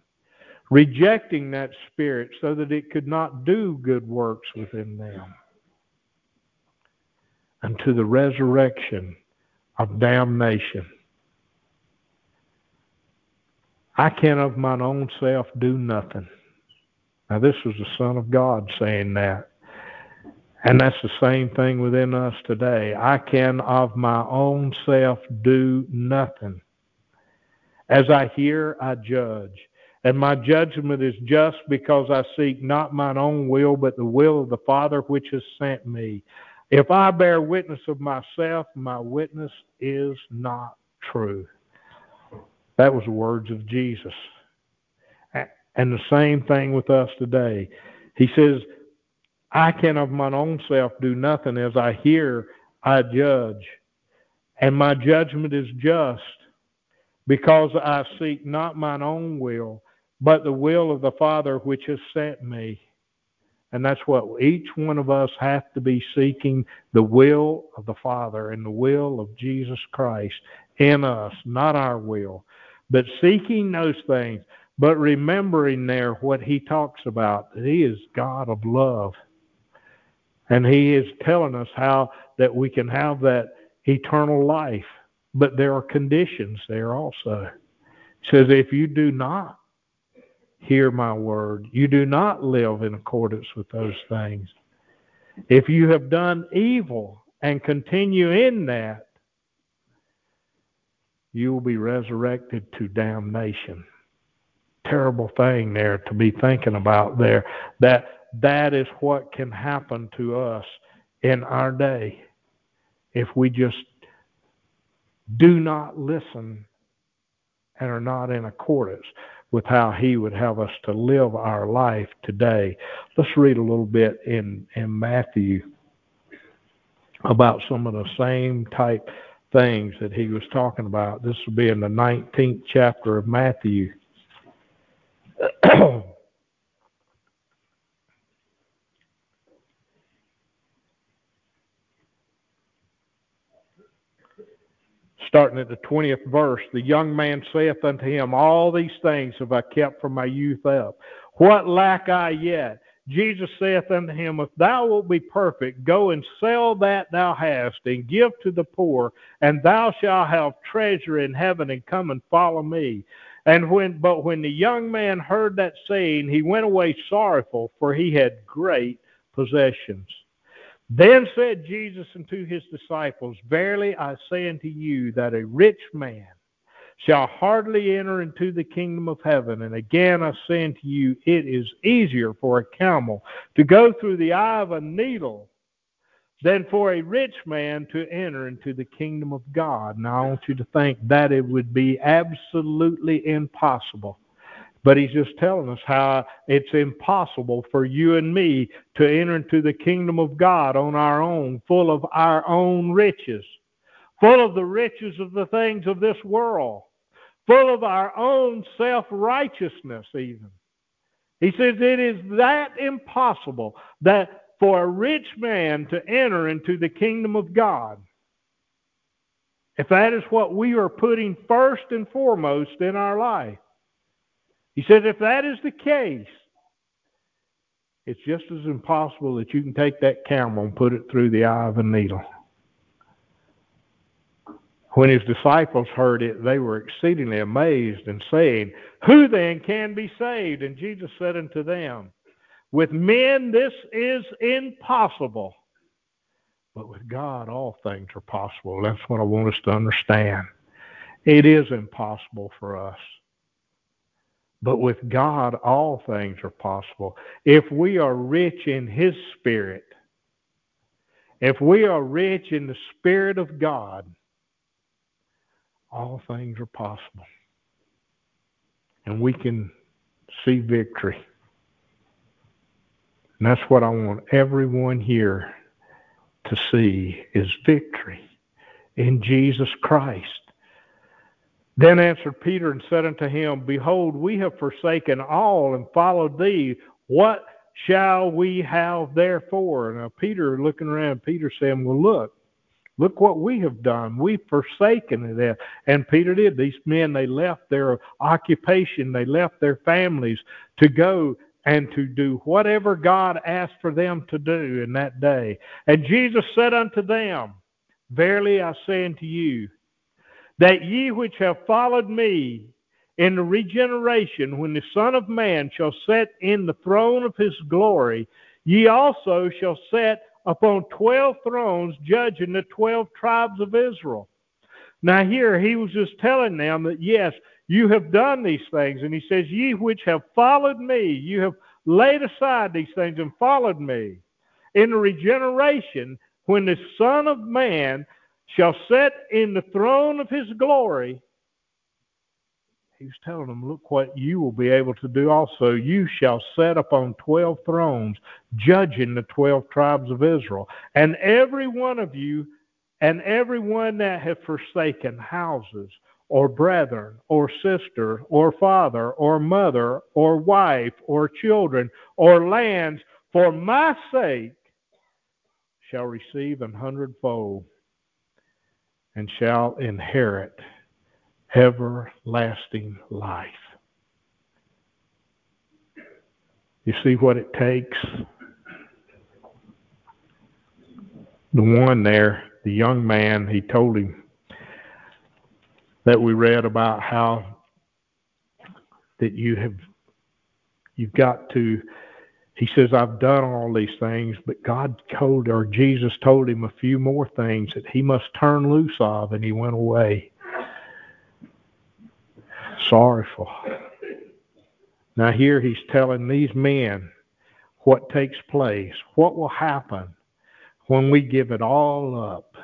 rejecting that Spirit so that it could not do good works within them, unto the resurrection of damnation. I can of mine own self do nothing. Now, this was the Son of God saying that. And that's the same thing within us today. I can of my own self do nothing. As I hear, I judge. And my judgment is just because I seek not mine own will, but the will of the Father which has sent me. If I bear witness of myself, my witness is not true. That was the words of Jesus. And the same thing with us today. He says, I can of mine own self do nothing. As I hear, I judge. And my judgment is just because I seek not mine own will, but the will of the Father which has sent me. And that's what each one of us have to be seeking the will of the Father and the will of Jesus Christ in us, not our will, but seeking those things, but remembering there what he talks about. that He is God of love. And he is telling us how that we can have that eternal life. But there are conditions there also. It says, if you do not hear my word, you do not live in accordance with those things. If you have done evil and continue in that, you will be resurrected to damnation. Terrible thing there to be thinking about there. That that is what can happen to us in our day if we just do not listen and are not in accordance with how he would have us to live our life today. Let's read a little bit in, in Matthew about some of the same type things that he was talking about. This will be in the 19th chapter of Matthew. starting at the 20th verse, the young man saith unto him, All these things have I kept from my youth up. What lack I yet? Jesus saith unto him, If thou wilt be perfect, go and sell that thou hast, and give to the poor, and thou shalt have treasure in heaven, and come and follow me. And when but when the young man heard that saying, he went away sorrowful, for he had great possessions. Then said Jesus unto his disciples, Verily I say unto you that a rich man shall hardly enter into the kingdom of heaven. And again I say unto you, it is easier for a camel to go through the eye of a needle than for a rich man to enter into the kingdom of God. Now I want you to think that it would be absolutely impossible but he's just telling us how it's impossible for you and me to enter into the kingdom of God on our own, full of our own riches, full of the riches of the things of this world, full of our own self righteousness, even. He says it is that impossible that for a rich man to enter into the kingdom of God. If that is what we are putting first and foremost in our life, he said, if that is the case, it's just as impossible that you can take that camel and put it through the eye of a needle. When his disciples heard it, they were exceedingly amazed and saying, Who then can be saved? And Jesus said unto them, With men this is impossible, but with God all things are possible. That's what I want us to understand. It is impossible for us. But with God, all things are possible. If we are rich in His Spirit, if we are rich in the Spirit of God, all things are possible. And we can see victory. And that's what I want everyone here to see is victory in Jesus Christ. Then answered Peter and said unto him, Behold, we have forsaken all and followed thee. What shall we have therefore? Now Peter looking around, Peter saying, Well look, look what we have done. We've forsaken it. And Peter did. These men, they left their occupation, they left their families to go and to do whatever God asked for them to do in that day. And Jesus said unto them, Verily I say unto you, that ye which have followed me in the regeneration, when the Son of Man shall sit in the throne of his glory, ye also shall sit upon twelve thrones, judging the twelve tribes of Israel. Now, here he was just telling them that, yes, you have done these things. And he says, Ye which have followed me, you have laid aside these things and followed me. In the regeneration, when the Son of Man shall sit in the throne of his glory, he was telling them, Look what you will be able to do also. You shall set upon twelve thrones, judging the twelve tribes of Israel. And every one of you, and every one that hath forsaken houses, or brethren, or sister, or father, or mother, or wife, or children, or lands, for my sake, shall receive an hundredfold and shall inherit everlasting life. You see what it takes? The one there, the young man, he told him that we read about how that you have you've got to he says, I've done all these things, but God told, or Jesus told him a few more things that he must turn loose of, and he went away. Sorrowful. Now, here he's telling these men what takes place, what will happen when we give it all up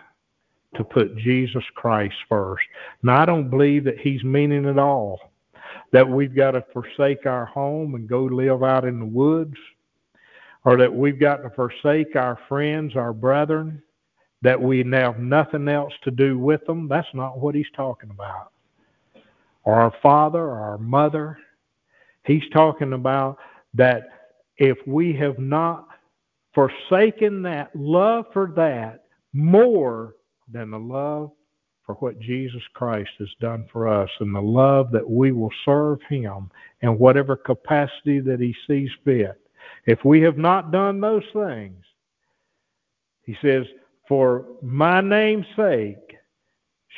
to put Jesus Christ first. Now, I don't believe that he's meaning it all, that we've got to forsake our home and go live out in the woods or that we've got to forsake our friends, our brethren, that we have nothing else to do with them. That's not what he's talking about. Or our father or our mother. He's talking about that if we have not forsaken that love for that more than the love for what Jesus Christ has done for us and the love that we will serve him in whatever capacity that he sees fit if we have not done those things, he says, for my name's sake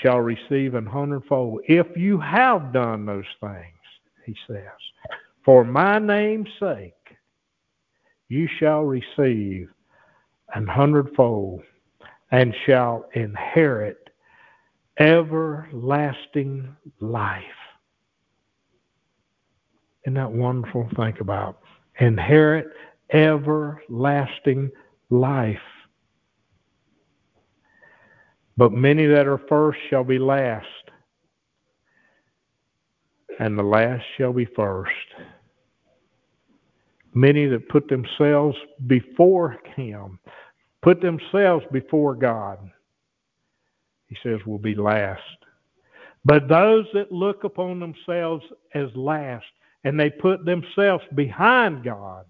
shall receive an hundredfold. If you have done those things, he says, for my name's sake you shall receive an hundredfold and shall inherit everlasting life. Isn't that wonderful think about? Inherit everlasting life. But many that are first shall be last, and the last shall be first. Many that put themselves before Him, put themselves before God, He says, will be last. But those that look upon themselves as last and they put themselves behind God,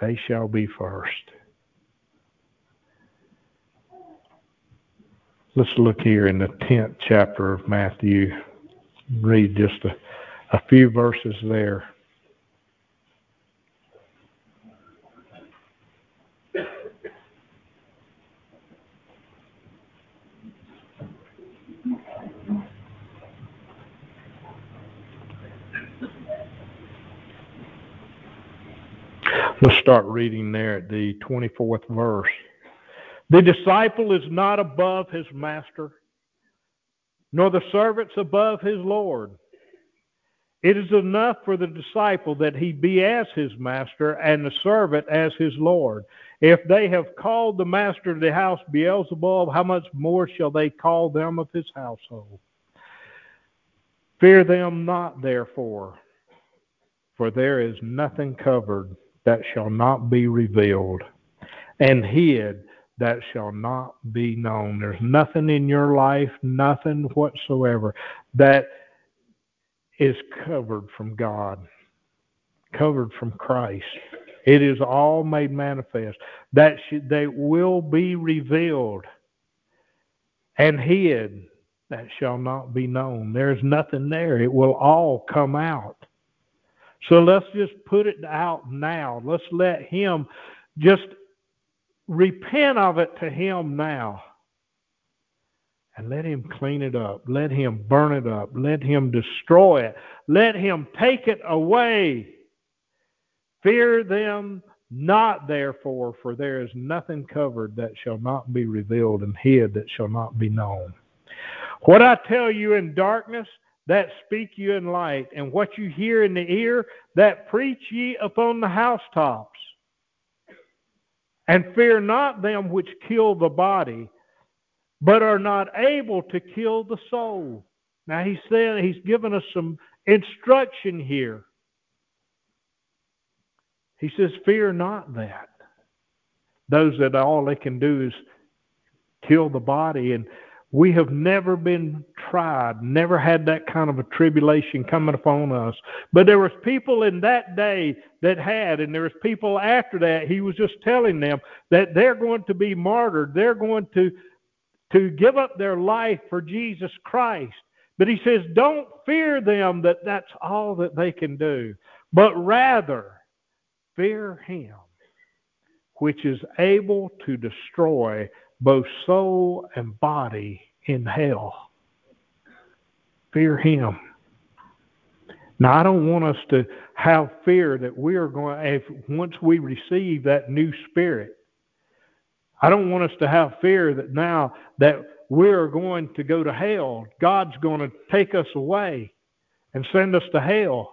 they shall be first. Let's look here in the 10th chapter of Matthew. Read just a, a few verses there. Let's start reading there at the 24th verse. The disciple is not above his master, nor the servants above his Lord. It is enough for the disciple that he be as his master and the servant as his Lord. If they have called the master of the house Beelzebub, how much more shall they call them of his household? Fear them not, therefore For there is nothing covered that shall not be revealed, and hid that shall not be known. There's nothing in your life, nothing whatsoever, that is covered from God, covered from Christ. It is all made manifest. That they will be revealed and hid that shall not be known. There's nothing there. It will all come out. So let's just put it out now. Let's let Him just repent of it to Him now. And let Him clean it up. Let Him burn it up. Let Him destroy it. Let Him take it away. Fear them not, therefore, for there is nothing covered that shall not be revealed, and hid that shall not be known. What I tell you in darkness, that speak you in light, and what you hear in the ear, that preach ye upon the housetops. And fear not them which kill the body, but are not able to kill the soul. Now he's saying he's given us some instruction here. He says, Fear not that. Those that all they can do is kill the body. And we have never been tried, never had that kind of a tribulation coming upon us. But there was people in that day that had, and there was people after that. He was just telling them that they're going to be martyred. They're going to to give up their life for Jesus Christ. But he says, don't fear them that that's all that they can do, but rather Fear him, which is able to destroy both soul and body in hell. Fear him. Now, I don't want us to have fear that we are going, if once we receive that new spirit, I don't want us to have fear that now that we're going to go to hell, God's going to take us away and send us to hell.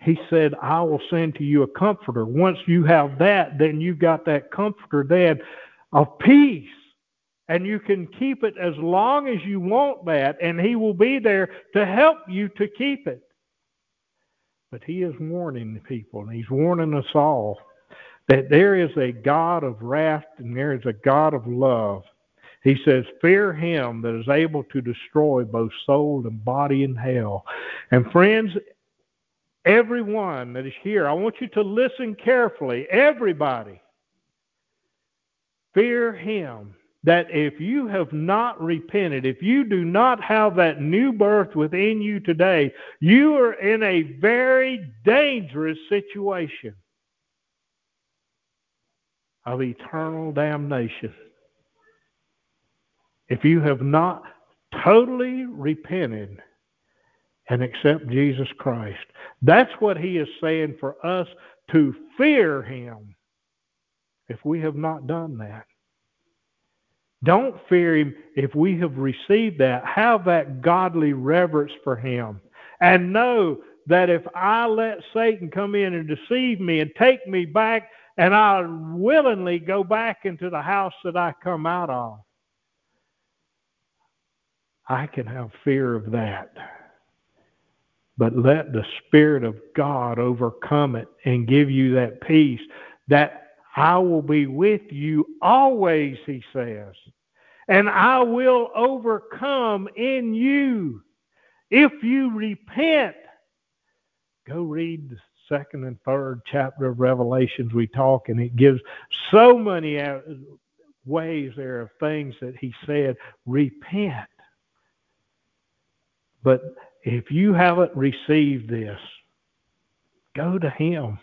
He said, I will send to you a comforter. Once you have that, then you've got that comforter then of peace. And you can keep it as long as you want that, and He will be there to help you to keep it. But He is warning the people, and He's warning us all that there is a God of wrath and there is a God of love. He says, Fear him that is able to destroy both soul and body in hell. And friends, Everyone that is here, I want you to listen carefully. Everybody. Fear him that if you have not repented, if you do not have that new birth within you today, you are in a very dangerous situation of eternal damnation. If you have not totally repented, and accept Jesus Christ. That's what he is saying for us to fear him if we have not done that. Don't fear him if we have received that. Have that godly reverence for him. And know that if I let Satan come in and deceive me and take me back, and I willingly go back into the house that I come out of, I can have fear of that but let the Spirit of God overcome it and give you that peace that I will be with you always, he says. And I will overcome in you if you repent. Go read the second and third chapter of Revelations. We talk, and it gives so many uh, ways there of things that he said, repent. But if you haven't received this, go to Him.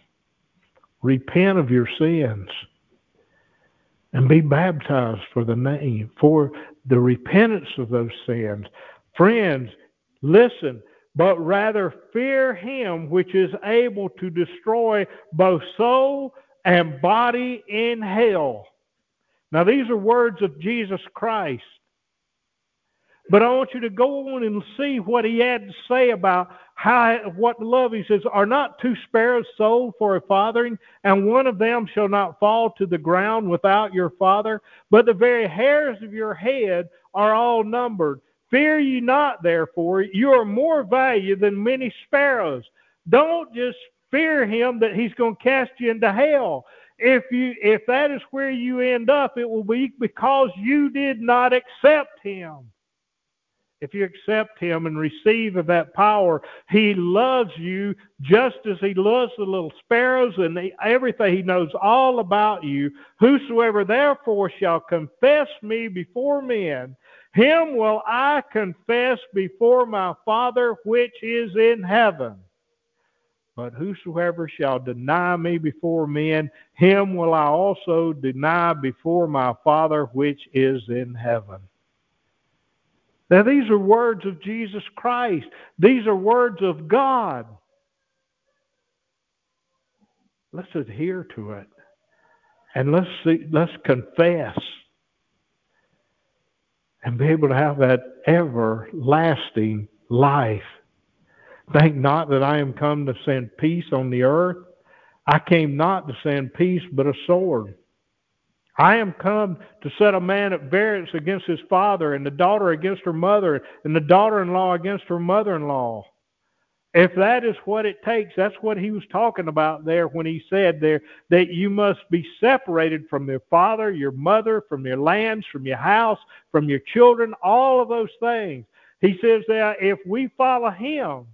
Repent of your sins and be baptized for the name, for the repentance of those sins. Friends, listen, but rather fear Him which is able to destroy both soul and body in hell. Now, these are words of Jesus Christ. But I want you to go on and see what he had to say about how what love. He says, Are not two sparrows sold for a farthing, and one of them shall not fall to the ground without your father? But the very hairs of your head are all numbered. Fear ye not, therefore, you are more value than many sparrows. don't just fear him that he's going to cast you into hell. If you if that is where you end up, it will be because you did not accept him. If you accept him and receive of that power, he loves you just as he loves the little sparrows and the, everything. He knows all about you. Whosoever therefore shall confess me before men, him will I confess before my Father which is in heaven. But whosoever shall deny me before men, him will I also deny before my Father which is in heaven. Now, these are words of Jesus Christ. These are words of God. Let's adhere to it. And let's see, let's confess and be able to have that everlasting life. Think not that I am come to send peace on the earth. I came not to send peace, but a sword. I am come to set a man at variance against his father, and the daughter against her mother, and the daughter in law against her mother in law. If that is what it takes, that's what he was talking about there when he said there that you must be separated from your father, your mother, from your lands, from your house, from your children, all of those things. He says that if we follow him,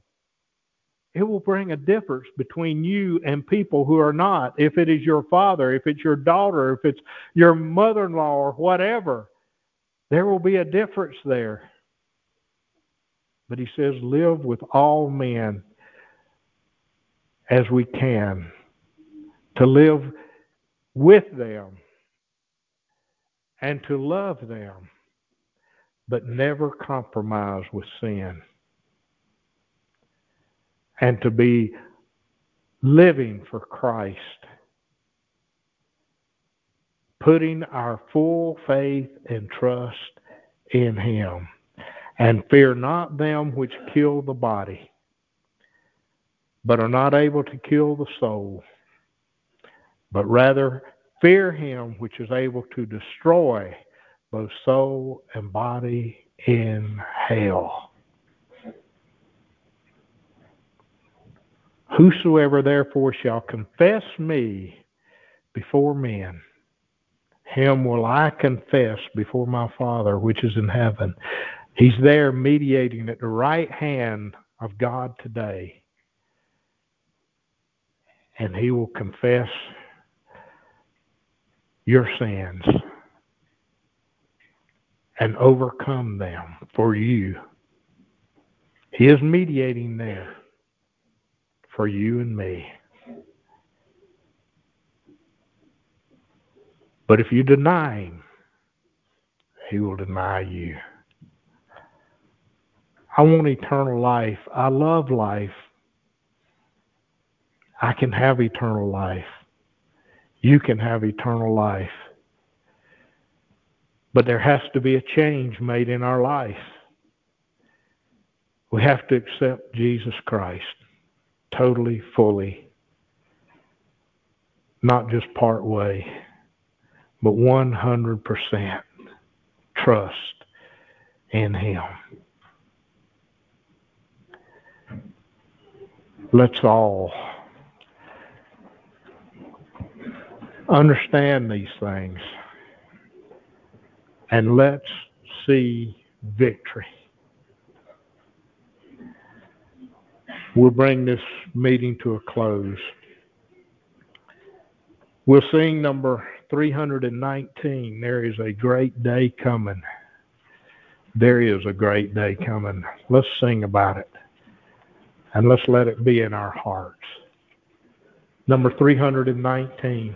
it will bring a difference between you and people who are not. If it is your father, if it's your daughter, if it's your mother in law, or whatever, there will be a difference there. But he says, live with all men as we can, to live with them and to love them, but never compromise with sin. And to be living for Christ, putting our full faith and trust in Him. And fear not them which kill the body, but are not able to kill the soul, but rather fear him which is able to destroy both soul and body in hell. Whosoever therefore shall confess me before men, him will I confess before my Father which is in heaven. He's there mediating at the right hand of God today. And he will confess your sins and overcome them for you. He is mediating there for you and me. But if you deny him, he will deny you. I want eternal life. I love life. I can have eternal life. You can have eternal life. But there has to be a change made in our life. We have to accept Jesus Christ totally, fully, not just part way, but 100% trust in Him. let's all understand these things and let's see victory. We'll bring this meeting to a close. We'll sing number 319. There is a great day coming. There is a great day coming. Let's sing about it and let's let it be in our hearts. Number 319.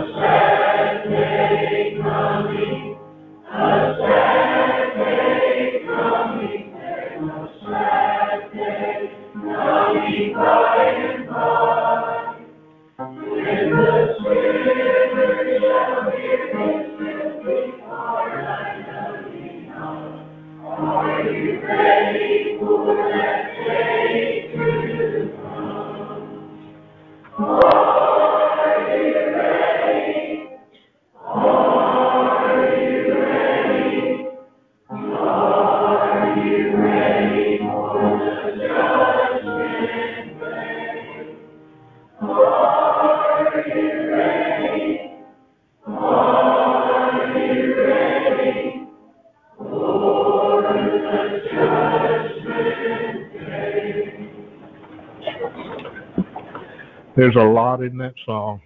There's a lot in that song.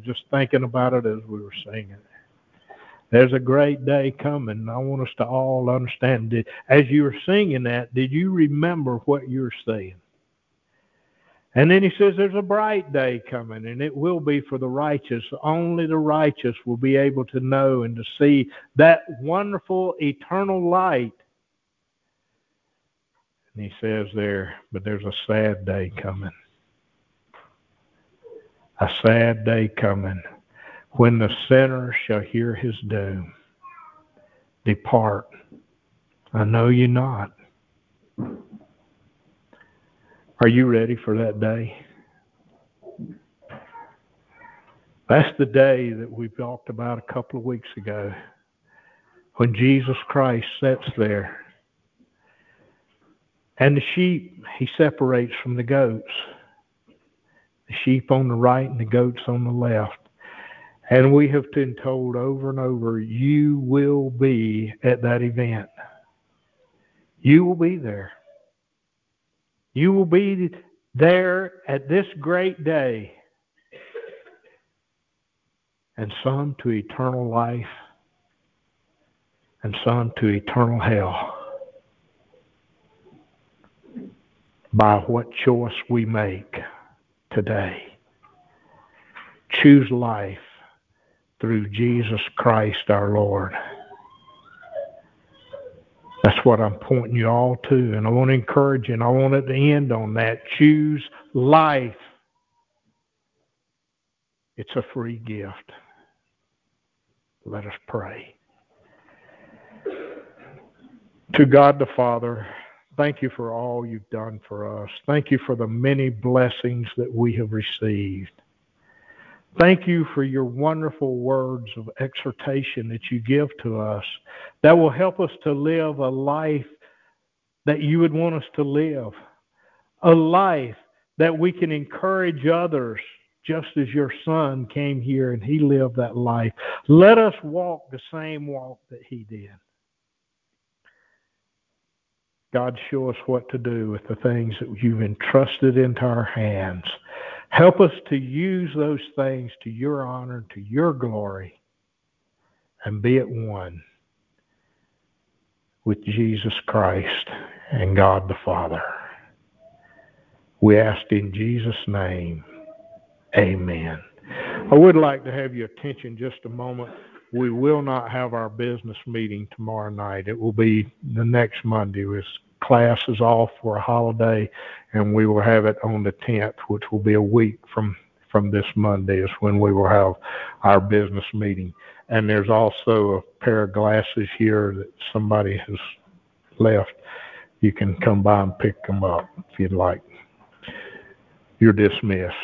Just thinking about it as we were singing. There's a great day coming. I want us to all understand it. As you were singing that, did you remember what you were saying? And then he says there's a bright day coming, and it will be for the righteous. Only the righteous will be able to know and to see that wonderful eternal light. And he says there, but there's a sad day coming a sad day coming when the sinner shall hear his doom. Depart. I know you not. Are you ready for that day? That's the day that we talked about a couple of weeks ago when Jesus Christ sits there. And the sheep he separates from the goats the sheep on the right and the goats on the left. And we have been told over and over, you will be at that event. You will be there. You will be there at this great day. And some to eternal life, and some to eternal hell. By what choice we make today. Choose life through Jesus Christ our Lord. That's what I'm pointing you all to, and I want to encourage you, and I want it to end on that. Choose life. It's a free gift. Let us pray. To God the Father, Thank you for all you've done for us. Thank you for the many blessings that we have received. Thank you for your wonderful words of exhortation that you give to us that will help us to live a life that you would want us to live, a life that we can encourage others just as your son came here and he lived that life. Let us walk the same walk that he did. God, show us what to do with the things that you've entrusted into our hands. Help us to use those things to your honor, and to your glory, and be at one with Jesus Christ and God the Father. We ask in Jesus' name, amen. I would like to have your attention just a moment we will not have our business meeting tomorrow night. It will be the next Monday. With class is off for a holiday, and we will have it on the 10th, which will be a week from from this Monday is when we will have our business meeting. And there's also a pair of glasses here that somebody has left. You can come by and pick them up if you'd like. You're dismissed.